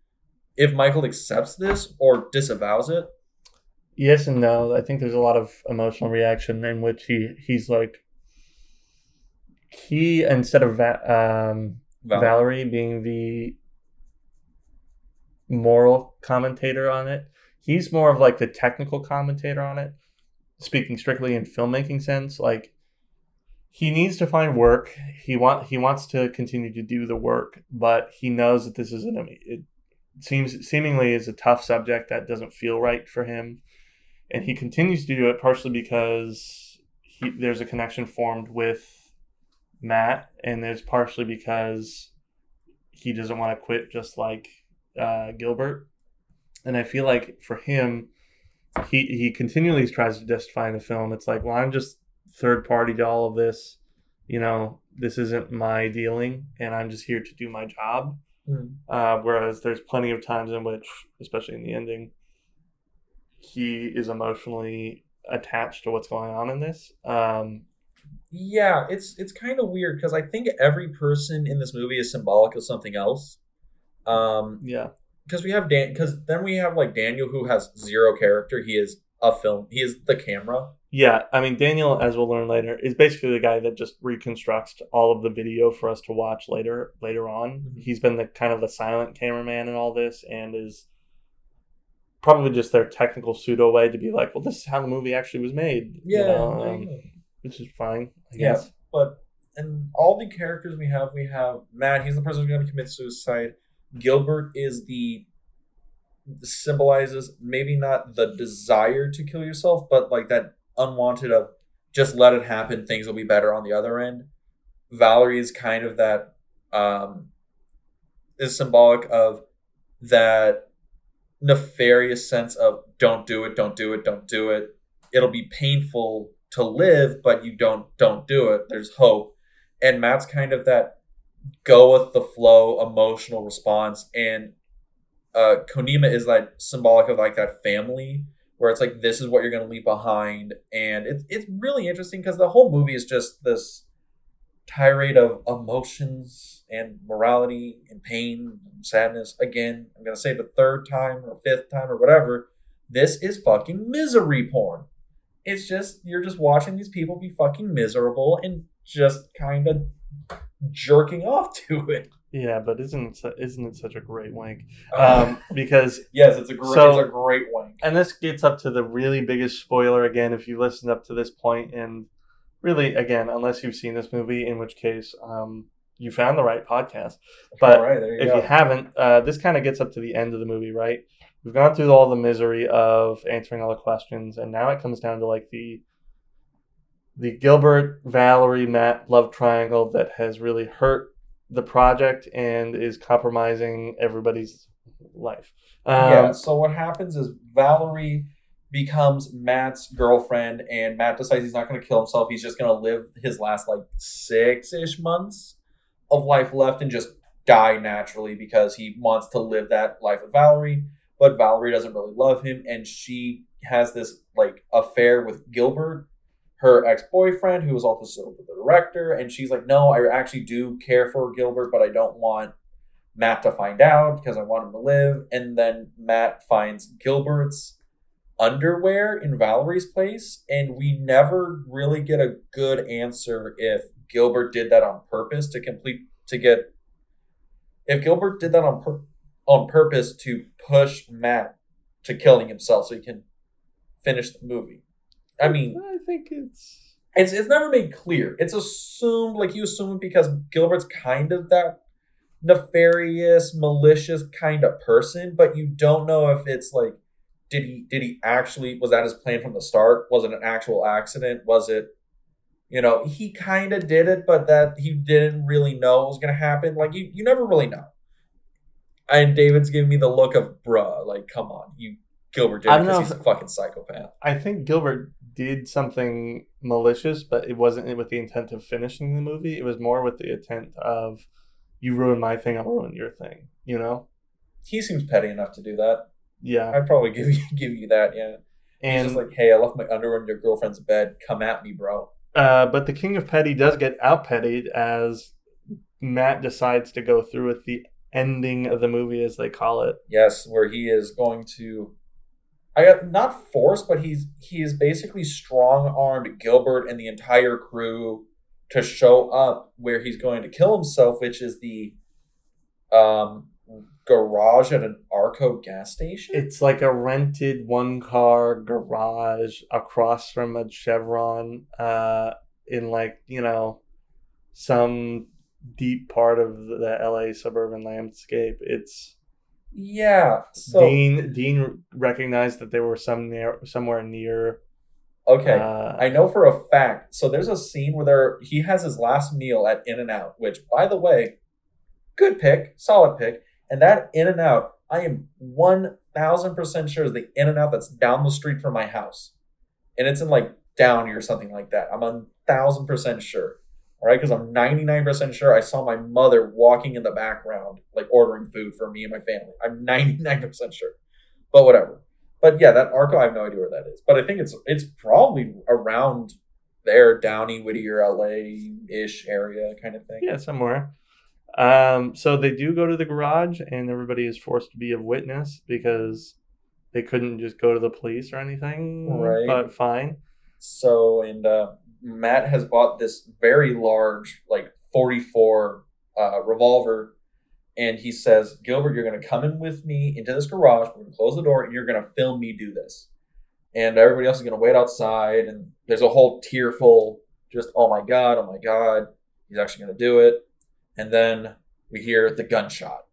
if Michael accepts this or disavows it? Yes and no. I think there's a lot of emotional reaction in which he he's like he instead of Va- um, Val- Valerie being the moral commentator on it, he's more of like the technical commentator on it. Speaking strictly in filmmaking sense, like he needs to find work. He want he wants to continue to do the work, but he knows that this is an it seems seemingly is a tough subject that doesn't feel right for him, and he continues to do it partially because he, there's a connection formed with Matt, and it's partially because he doesn't want to quit, just like uh, Gilbert. And I feel like for him, he he continually tries to justify in the film. It's like, well, I'm just third party to all of this. You know, this isn't my dealing, and I'm just here to do my job. Hmm. Uh, whereas there's plenty of times in which, especially in the ending, he is emotionally attached to what's going on in this. Um, Yeah, it's it's kind of weird because I think every person in this movie is symbolic of something else. Um, yeah, because we have Dan, because then we have like Daniel who has zero character. He is a film. He is the camera. yeah. I mean, Daniel, as we'll learn later, is basically the guy that just reconstructs all of the video for us to watch later. Later on, Mhm. he's been the kind of the silent cameraman in all this, and is probably just their technical pseudo way to be like, well, this is how the movie actually was made. you know, um, which is fine. I Yeah. guess. but and all the characters we have, we have Matt. He's the person who's going to commit suicide. Gilbert is the symbolizes maybe not the desire to kill yourself, but like that unwanted of just let it happen. Things will be better on the other end. Valerie is kind of that um, is symbolic of that nefarious sense of don't do it, don't do it, don't do it. it'll be painful to live, but you don't don't do it. There's hope, and Matt's kind of that go with the flow emotional response, and uh, Konima is like symbolic of like that family where it's like this is what you're gonna leave behind, and it's it's really interesting because the whole movie is just this tirade of emotions and morality and pain and sadness. Again, I'm gonna say the third time or fifth time or whatever. This is fucking misery porn. It's just you're just watching these people be fucking miserable and just kind of jerking off to it. Yeah, but isn't it, isn't it such a great wank? Um, because yes, it's a great, so- it's a great wank. and this gets up to the really biggest spoiler again if you listened up to this point and really again unless you've seen this movie in which case um, you found the right podcast but right, you if go. you haven't uh, this kind of gets up to the end of the movie right we've gone through all the misery of answering all the questions and now it comes down to like the the gilbert valerie matt love triangle that has really hurt the project and is compromising everybody's life um, yeah. So what happens is Valerie becomes Matt's girlfriend, and Matt decides he's not going to kill himself. He's just going to live his last like six ish months of life left and just die naturally because he wants to live that life with Valerie. But Valerie doesn't really love him, and she has this like affair with Gilbert, her ex boyfriend, who was also the director. And she's like, "No, I actually do care for Gilbert, but I don't want." Matt to find out because I want him to live. And then Matt finds Gilbert's underwear in Valerie's place. And we never really get a good answer if Gilbert did that on purpose to complete, to get, if Gilbert did that on, pur- on purpose to push Matt to killing himself so he can finish the movie. I mean, i think it's it's it's never made clear. It's assumed like you assume it because Gilbert's kind of that nefarious, malicious kind of person, but you don't know if it's like did he did he actually was that his plan from the start? Was it an actual accident? Was it you know, he kind of did it, but that he didn't really know it was going to happen. Like you you never really know. And David's giving me the look of bruh, like come on, you Gilbert did because he's a fucking psychopath. I think Gilbert did something malicious, but it wasn't with the intent of finishing the movie. It was more with the intent of you ruin my thing, I'll ruin your thing. You know? He seems petty enough to do that. Yeah. I'd probably give you give you that, yeah. He's And just like, hey, I left my underwear in your girlfriend's bed. Come at me, bro. uh, but the King of Petty does get out pettied as Matt decides to go through with the ending of the movie, as they call it. Yes, where he is going to, I got not force, but he's he is basically strong armed Gilbert and the entire crew to show up where he's going to kill himself, which is the um garage at an Arco gas station. It's like a rented one car garage across from a Chevron uh, in like, you know, some deep part of the LA suburban landscape. It's yeah. So Dean Dean recognized that they were some near somewhere near okay. uh, I know for a fact. So there's a scene where there he has his last meal at In and Out, which, by the way, good pick, solid pick. And that In and Out, I am one thousand percent sure is the In and Out that's down the street from my house, and it's in like Downey or something like that. I'm a thousand percent sure. All right, because I'm 99% sure I saw my mother walking in the background, like ordering food for me and my family. I'm 99% sure. But whatever. But yeah, that Arco, I have no idea where that is. But I think it's it's probably around there, Downey, Whittier, LA ish area kind of thing. yeah, somewhere. Um, so they do go to the garage, and everybody is forced to be a witness because they couldn't just go to the police or anything. Right. But fine. So, and uh, Matt has bought this very large, like 44 uh, revolver. And he says, Gilbert, you're going to come in with me into this garage. We're going to close the door and you're going to film me do this. And everybody else is going to wait outside. And there's a whole tearful, just, oh my God, oh my God. He's actually going to do it. And then we hear the gunshot.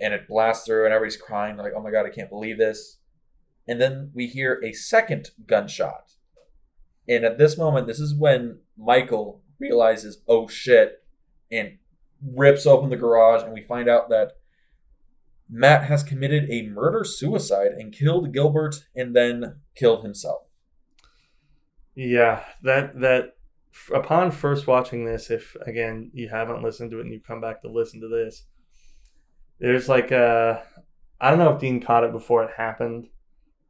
And it blasts through, and everybody's crying, like, oh my God, I can't believe this. And then we hear a second gunshot. And at this moment, this is when Michael realizes, oh shit, and rips open the garage, and we find out that Matt has committed a murder suicide and killed Gilbert and then killed himself. Yeah, that that upon first watching this, if again you haven't listened to it and you come back to listen to this, there's like a I don't know if Dean caught it before it happened.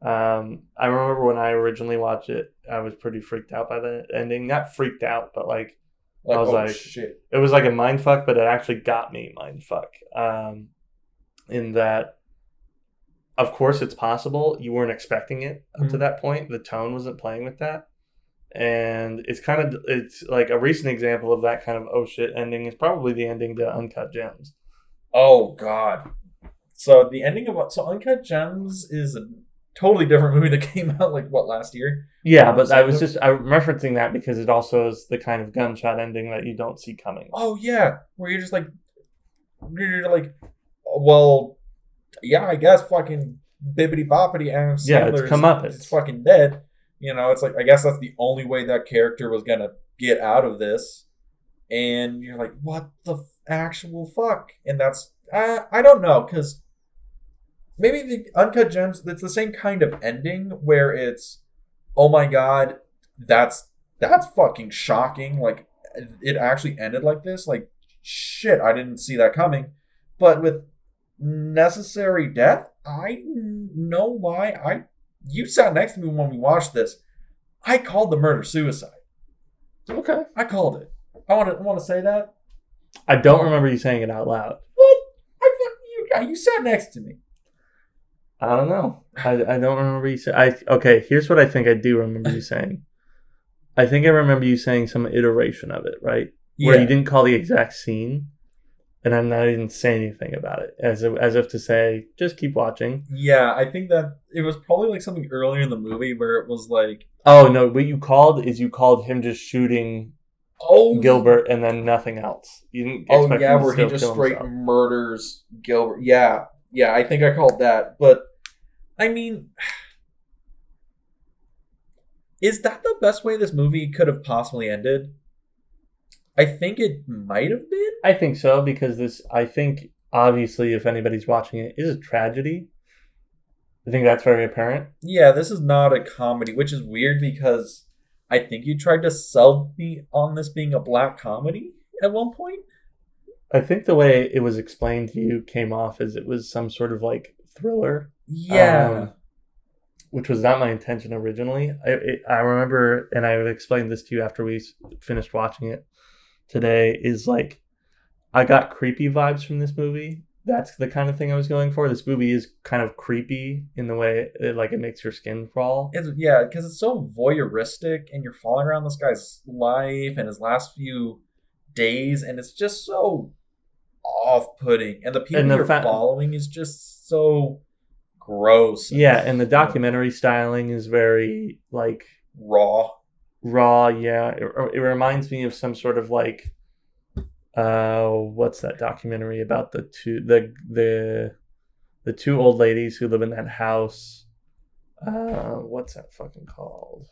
Um, I remember when I originally watched it, I was pretty freaked out by the ending. Not freaked out, but like Like, I was oh, like- shit. it was like a mind fuck, but it actually got me mind fuck. Um, in that, of course, it's possible you weren't expecting it up to Mhm. that point. The tone wasn't playing with that, and it's kind of it's like a recent example of that kind of oh shit ending is probably the ending to Uncut Gems. Oh god. So the ending of so Uncut Gems is a totally different movie that came out like what last year. Yeah, but I was just I'm referencing that because it also is the kind of gunshot ending that you don't see coming. Oh yeah, where you're just like, you're like, well, yeah, I guess fucking bibbity boppity Adam Yeah, it's Sandler's- comeuppance. It's fucking dead. You know, it's like I guess that's the only way that character was gonna get out of this. And you're like, what the f- actual fuck? And that's uh, I don't know because maybe the uncut gems. It's the same kind of ending where it's, oh my god, that's that's fucking shocking. Like it actually ended like this. Like shit, I didn't see that coming. But with necessary death, I know why. I you sat next to me when we watched this. I called the murder suicide. Okay. I called it. I want to want to say that. I don't remember you saying it out loud. What? I fuck you. You sat next to me. I don't know. I, I don't remember you saying. I okay. Here's what I think I do remember you saying. I think I remember you saying some iteration of it, right? Yeah. Where you didn't call the exact scene, and I'm not even say anything about it, as if, as if to say, just keep watching. Yeah, I think that it was probably like something earlier in the movie where it was like, Oh no! What you called is you called him just shooting oh Gilbert and then nothing else. You didn't. Oh yeah, where he just straight himself. murders Gilbert. Yeah, yeah, I think I called that. But I mean, is that the best way this movie could have possibly ended? I think it might have been. I think so because this. I think obviously, if anybody's watching it, is a tragedy. I think that's very apparent. Yeah, this is not a comedy, which is weird because I think you tried to sell me on this being a black comedy at one point. I think the way it was explained to you came off as it was some sort of like thriller, Yeah. Um, which was not my intention originally. I it, I remember, and I would explain this to you after we finished watching it today. Is like I got creepy vibes from this movie. That's the kind of thing I was going for. This movie is kind of creepy in the way it, like it makes your skin crawl. It's, yeah, because it's so voyeuristic, and you're following around this guy's life and his last few days, and it's just so off-putting. And the people And the you're fa- following is just so gross. Yeah, and the documentary styling is very like raw. raw yeah it, it reminds me of some sort of like uh what's that documentary about the two the the the two old ladies who live in that house uh what's that fucking called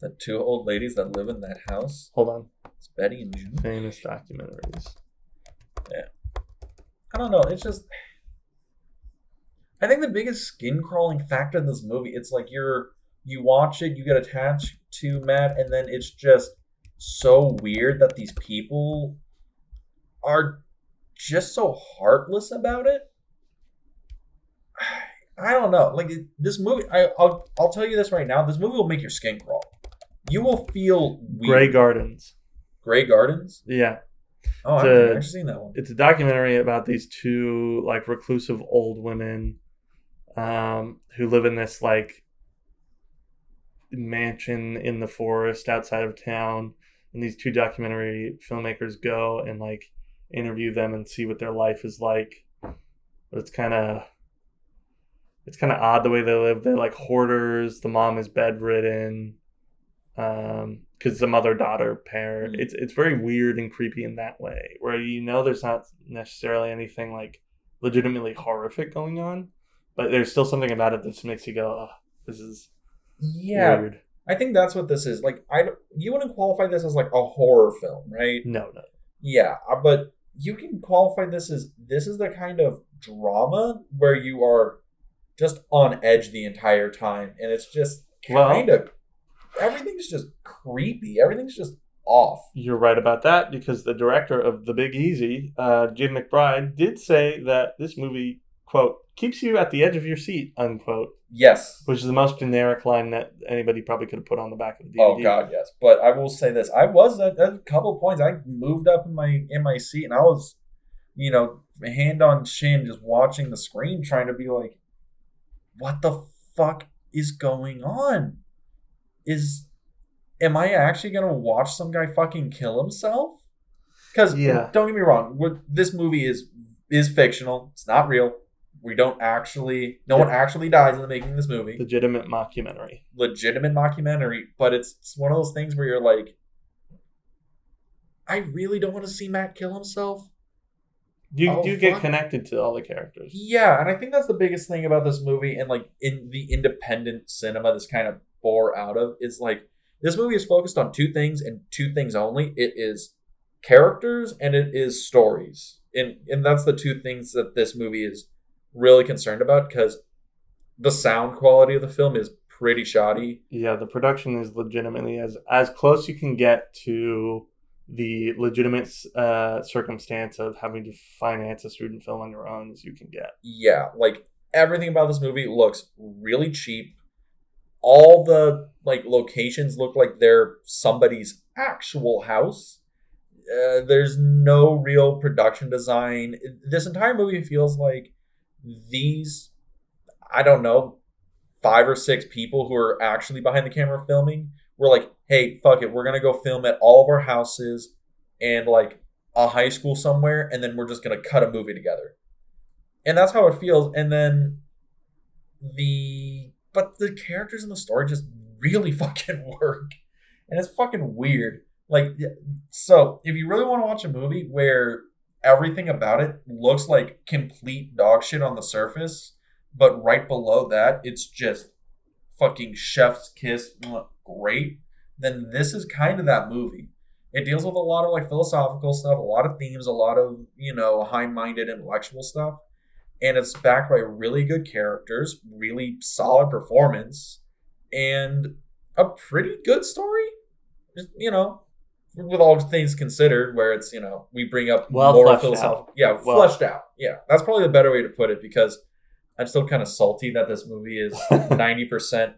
The two old ladies that live in that house. hold on It's Betty and June. famous documentaries I don't know. It's just. I think the biggest skin crawling factor in this movie, it's like you're you watch it, you get attached to Matt, and then it's just so weird that these people are just so heartless about it. I don't know. Like this movie, I, I'll I'll tell you this right now. This movie will make your skin crawl. You will feel weird. Grey Gardens Grey Gardens. yeah Oh, I've seen that one. it's a documentary about these two like reclusive old women um, who live in this like mansion in the forest outside of town. And these two documentary filmmakers go and like interview them and see what their life is like. But it's kind of it's kind of odd the way they live. They're like hoarders. The mom is bedridden. Um because the mother daughter pair Mm. it's it's very weird and creepy in that way where you know there's not necessarily anything like legitimately horrific going on but there's still something about it that just makes you go oh, this is Yeah, weird I think that's what this is. Like, I you wouldn't qualify this as like a horror film, right? no no Yeah, uh, but you can qualify this as this is the kind of drama where you are just on edge the entire time, and it's just Well- kind of everything's just creepy. Everything's just off. You're right about that because the director of The Big Easy, uh, Jim McBride, did say that this movie, quote, keeps you at the edge of your seat, unquote, Yes. which is the most generic line that anybody probably could have put on the back of the DVD. Oh God, yes. But I will say this: I was at, at a couple points. I moved up in my in my seat, and I was, you know, hand on chin, just watching the screen, trying to be like, "What the fuck is going on? Is am I actually gonna watch some guy fucking kill himself?" Because Yeah. don't get me wrong, what this movie is is fictional. It's not real. We don't actually. No one actually dies in the making of this movie Legitimate mockumentary. legitimate mockumentary, but it's, it's one of those things where you're like, I really don't want to see Matt kill himself. You Oh, do get connected to all the characters. Yeah, and I think that's the biggest thing about this movie and like in the independent cinema this kind of bore out of is like this movie is focused on two things and two things only. It is characters and it is stories. And and that's the two things that this movie is really concerned about because the sound quality of the film is pretty shoddy. Yeah, the production is legitimately as as close you can get to the legitimate uh, circumstance of having to finance a student film on your own as you can get. yeah, like everything about this movie looks really cheap. All the like locations look like they're somebody's actual house. Uh, there's no real production design. This entire movie feels like these, I don't know, five or six people who are actually behind the camera filming were like, hey, fuck it, we're gonna go film at all of our houses and like a high school somewhere, and then we're just gonna cut a movie together and that's how it feels and then the but the characters in the story just really fucking work. And it's fucking weird. Like so if you really want to watch a movie where everything about it looks like complete dog shit on the surface but right below that it's just fucking chef's kiss great then this is kind of that movie. It deals with a lot of like philosophical stuff a lot of themes a lot of you know high-minded intellectual stuff and it's backed by really good characters, really solid performance, and a pretty good story. Just, You know, with all things considered, where it's you know we bring up Well more philosophical, yeah, Well- fleshed out. Yeah, that's probably the better way to put it because I'm still kind of salty that this movie is ninety percent.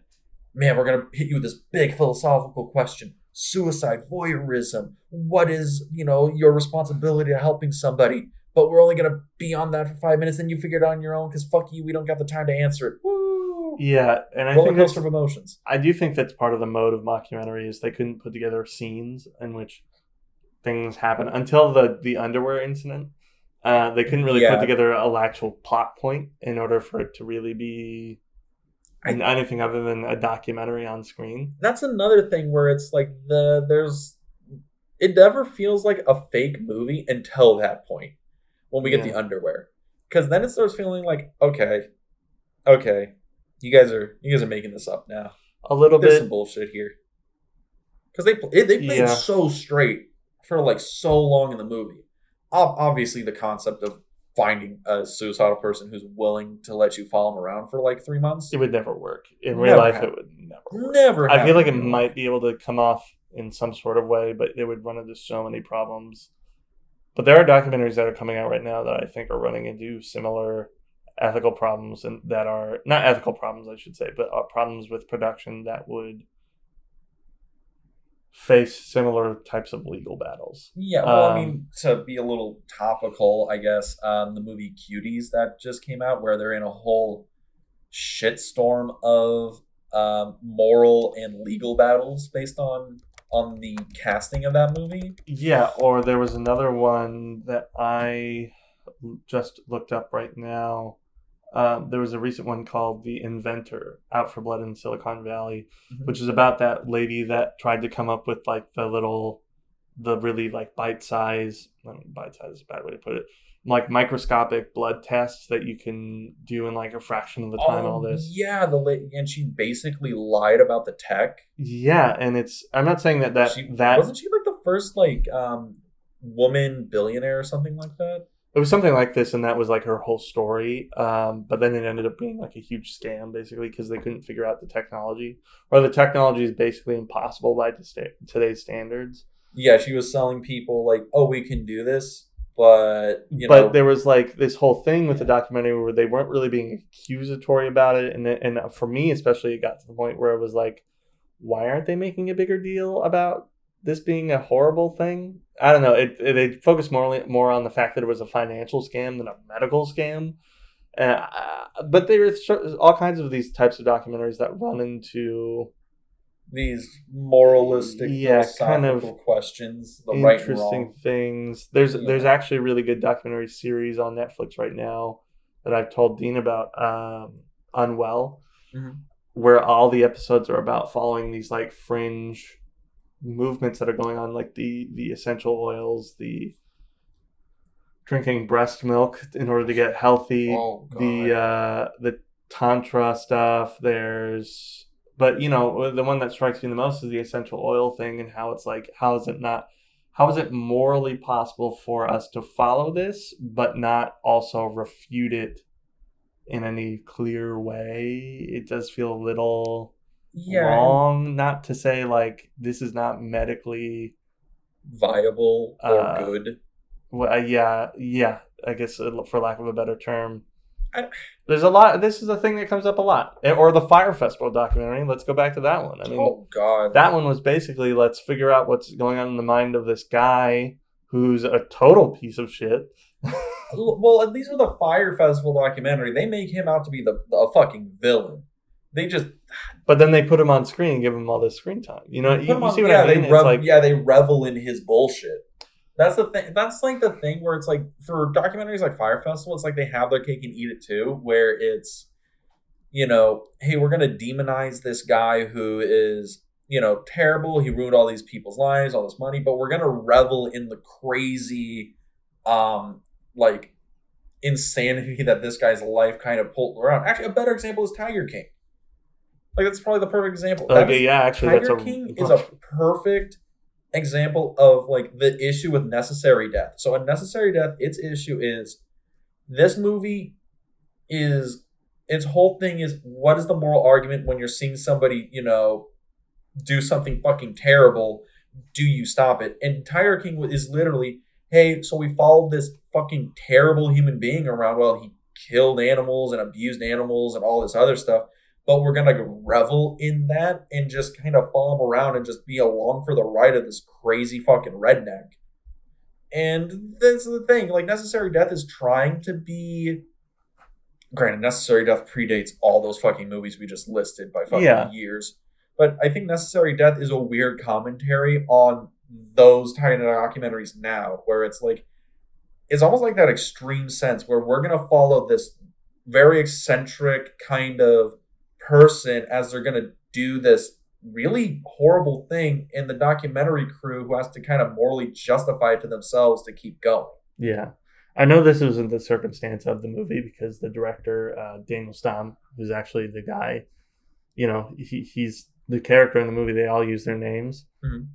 Man, we're gonna hit you with this big philosophical question: suicide, voyeurism. What is you know your responsibility to helping somebody? But we're only gonna be on that for five minutes, and you figure it out on your own because fuck you, we don't got the time to answer it. Woo! Yeah, and I Roller think coaster of emotions. I do think that's part of the mode of mockumentary is they couldn't put together scenes in which things happen until the the underwear incident. Uh, they couldn't really Yeah. put together a actual plot point in order for it to really be anything other than a documentary on screen. That's another thing where it's like the there's it never feels like a fake movie until that point when we get the underwear because then it starts feeling like okay okay you guys are you guys are making this up now A little there's bit. some bullshit here because they they played Yeah. so straight for like so long in the movie obviously the concept of finding a suicidal person who's willing to let you follow him around for like three months It would never work. In Never real life, happen. it would never work. never I feel like it might be able to come off in some sort of way, but it would run into so many problems. But there are documentaries that are coming out right now that I think are running into similar ethical problems and that are not ethical problems, I should say, but are problems with production that would face similar types of legal battles. Yeah, well, I Um, mean, to be a little topical, I guess, um, the movie Cuties that just came out, where they're in a whole shitstorm of um, moral and legal battles based on on the casting of that movie. Yeah, or there was another one that I just looked up right now. Um, there was a recent one called The Inventor, Out for Blood in Silicon Valley, Mhm. which is about that lady that tried to come up with like the little, the really like bite size, I mean, bite size is a bad way to put it, like microscopic blood tests that you can do in like a fraction of the time. all Oh, this. yeah, the and she basically lied about the tech. Yeah, and it's, I'm not saying that that, she, that wasn't she like the first like um woman billionaire or something like that. it was something like this, and that was like her whole story. Um, but then it ended up being like a huge scam, basically, because they couldn't figure out the technology, or the technology is basically impossible by today's standards. Yeah, she was selling people like, oh, we can do this, but you but know, there was like this whole thing with the documentary where they weren't really being accusatory about it, and and for me especially, it got to the point where it was like, why aren't they making a bigger deal about this being a horrible thing? I don't know. It, it they focused more more on the fact that it was a financial scam than a medical scam. Uh, but there are all kinds of these types of documentaries that run into these moralistic, Yeah, kind of questions, the interesting wrong. things. There's Yeah. there's actually a really good documentary series on Netflix right now that I've told Dean about, um, Unwell, Mhm. where all the episodes are about following these like fringe movements that are going on, like the the essential oils, the drinking breast milk in order to get healthy, Oh, the uh, the tantra stuff. There's, but you know, the one that strikes me the most is the essential oil thing and how it's like, how is it not, how is it morally possible for us to follow this, but not also refute it in any clear way? It does feel a little yeah, wrong. Not to say like this is not medically. viable or Uh, good. Well, uh, yeah, yeah. I guess uh, for lack of a better term, I- there's a lot. This is a thing that comes up a lot. Eh, Or the Fyre Festival documentary. Let's go back to that one. I mean, oh God, that one was basically let's figure out what's going on in the mind of this guy who's a total piece of shit. well, at least with the Fyre Festival documentary, they make him out to be the, the a fucking villain. They just But then they put him on screen and give him all this screen time. You know, you, you on- see what yeah, I mean? they rev- like yeah, they revel in his bullshit. That's the thing. That's like the thing where it's like for documentaries like Fyre Festival, it's like they have their cake and eat it too. Where it's, you know, hey, we're gonna demonize this guy who is, you know, terrible. He ruined all these people's lives, all this money, but we're gonna revel in the crazy, um, like insanity that this guy's life kind of pulled around. Actually, a better example is Tiger King. Like that's probably the perfect example. Okay, yeah, actually, Tiger a King is a perfect example of like the issue with necessary death. So unnecessary death, its issue is this movie is its whole thing is what is the moral argument when you're seeing somebody, you know, do something fucking terrible? Do you stop it? And Tiger King is literally, hey, so we followed this fucking terrible human being around while he killed animals and abused animals and all this other stuff but we're gonna revel in that and just kind of follow him around and just be along for the ride of this crazy fucking redneck. And that's the thing, like Necessary Death is trying to be granted, Necessary Death predates all those fucking movies we just listed by fucking Yeah. years. But I think Necessary Death is a weird commentary on those kind of documentaries now, where it's like it's almost like that extreme sense where we're gonna follow this very eccentric kind of person as they're going to do this really horrible thing and the documentary crew who has to kind of morally justify it to themselves to keep going Yeah. I know this isn't the circumstance of the movie because the director, uh, Daniel Stamm, who's actually the guy, you know, he, he's the character in the movie. They all use their names. Mhm.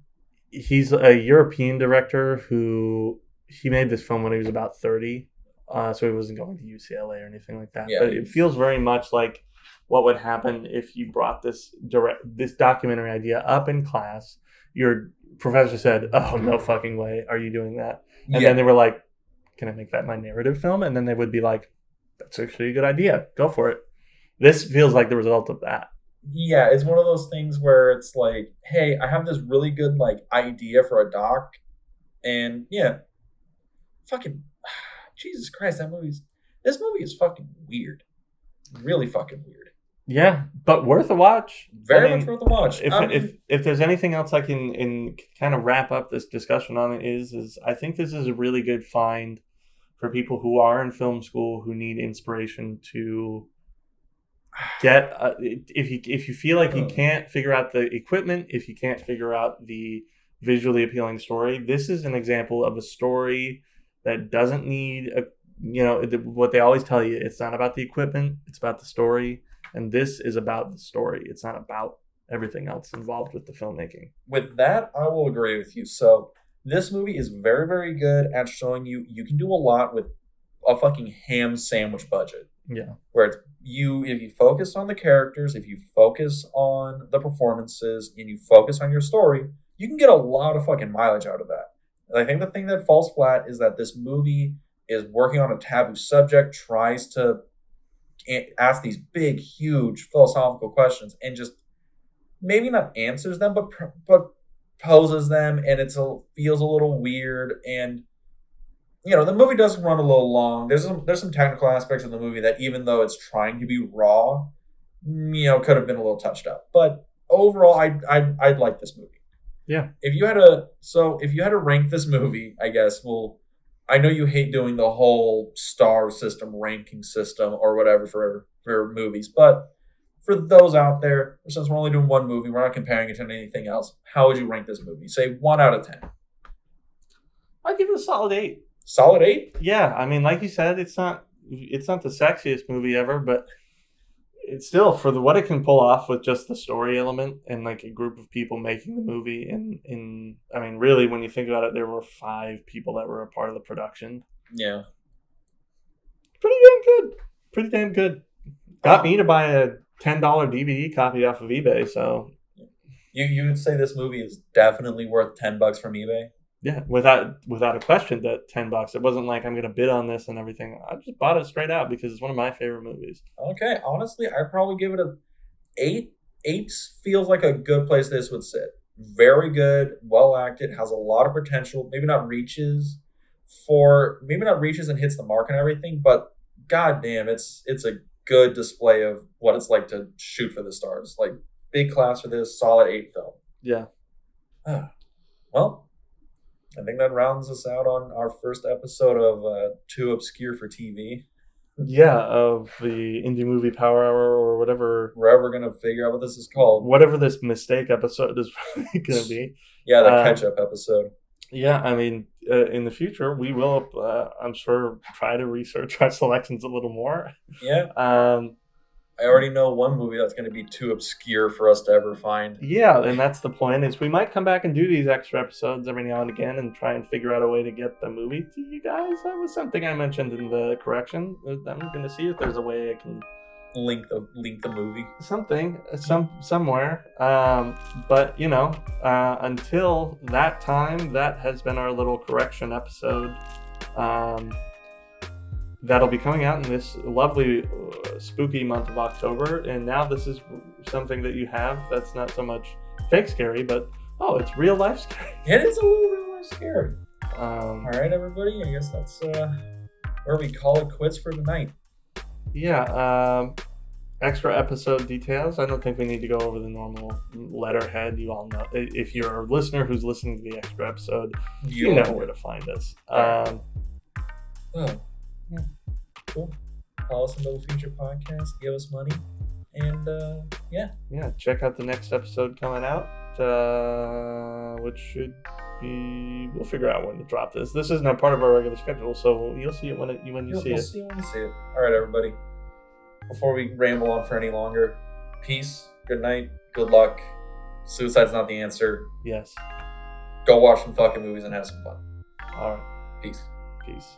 He's a European director who he made this film when he was about 30. Uh, so he wasn't going to UCLA or anything like that. Yeah, but it feels very much like what would happen if you brought this direct this documentary idea up in class. Your professor said, "Oh no fucking way, are you doing that?" And yeah then they were like, "Can I make that my narrative film?" And then they would be like, "That's actually a good idea. Go for it." This feels like the result of that. yeah it's one of those things where it's like hey i have this really good like idea for a doc and yeah fucking jesus christ that movie's this movie is fucking weird really fucking weird Yeah, but worth a watch. very I mean, much worth a watch If, I mean, if if there's anything else I can in kind of wrap up this discussion on it is is I think this is a really good find for people who are in film school who need inspiration to get uh, if you if you feel like you Hmm. can't figure out the equipment if you can't figure out the visually appealing story this is an example of a story that doesn't need a you know what they always tell you it's not about the equipment it's about the story and this is about the story it's not about everything else involved with the filmmaking with that, I will agree with you. So this movie is very, very good at showing you you can do a lot with a fucking ham sandwich budget Yeah. where it's you if you focus on the characters, if you focus on the performances, and you focus on your story, you can get a lot of fucking mileage out of that. And I think the thing that falls flat is that this movie is working on a taboo subject, tries to ask these big, huge philosophical questions, and just maybe not answers them, but but poses them, and it's a feels a little weird and you know the movie does run a little long. There's some there's some technical aspects of the movie that even though it's trying to be raw mm, you know could have been a little touched up. But overall i i i'd like this movie. Yeah. if you had a so if you had to rank this movie i guess well i know you hate doing the whole star system ranking system or whatever for for movies but for those out there since we're only doing one movie we're not comparing it to anything else how would you rank this movie? Say one out of ten. I'd give it a solid eight. solid eight? Yeah, I mean, like you said, it's not it's not the sexiest movie ever, but it's still for the what it can pull off with just the story element and like a group of people making the movie. And in I mean, really, when you think about it, there were five people that were a part of the production. yeah Pretty damn good. Pretty damn good. Got me to buy a ten dollar DVD copy off of eBay. So You you would say this movie is definitely worth ten bucks from eBay? Yeah, without without a question, that ten bucks. It wasn't like I'm gonna bid on this and everything. I just bought it straight out because it's one of my favorite movies. Okay, honestly, I'd probably give it a eight. Eight feels like a good place this would sit. Very good, well acted, has a lot of potential. Maybe not reaches for maybe not reaches and hits the mark and everything, but goddamn, it's it's a good display of what it's like to shoot for the stars. Like big class for this, solid eight film. Yeah. Ah, well, I think that rounds us out on our first episode of uh, Too Obscure for TV. Yeah, of the indie movie power hour or whatever We're ever gonna figure out what this is called. whatever this mistake episode is gonna be. Yeah, the Uh, catch up episode. Yeah, I mean, uh, in the future we will, uh, I'm sure, try to research our selections a little more. Yeah, Um, I already know one movie that's gonna be too obscure for us to ever find. yeah, and that's the point. Is we might come back and do these extra episodes every now and again and try and figure out a way to get the movie to you guys. That was something I mentioned in the correction. I'm going to see if there's a way I can Link the link the movie. something some somewhere um but you know uh until that time that has been our little correction episode um that'll be coming out in this lovely uh, spooky month of october and now this is something that you have that's not so much fake scary but oh it's real life scary It is a little real life scary. um All right, everybody. I guess that's uh, where we call it quits for tonight. yeah um extra episode details i don't think we need to go over the normal letterhead you all know if you're a listener who's listening to the extra episode you know where to find us um Oh, yeah. Cool. Follow us on the Future Podcast. Give us money, and uh, yeah, yeah check out the next episode coming out uh which should be we'll figure out when to drop this this isn't a part of our regular schedule so you'll see it when it when you you'll, see you'll it see when you see it. All right, everybody. Before we ramble on for any longer, peace. Good night. Good luck. Suicide's not the answer. yes Go watch some fucking movies and have some fun. all right Peace. peace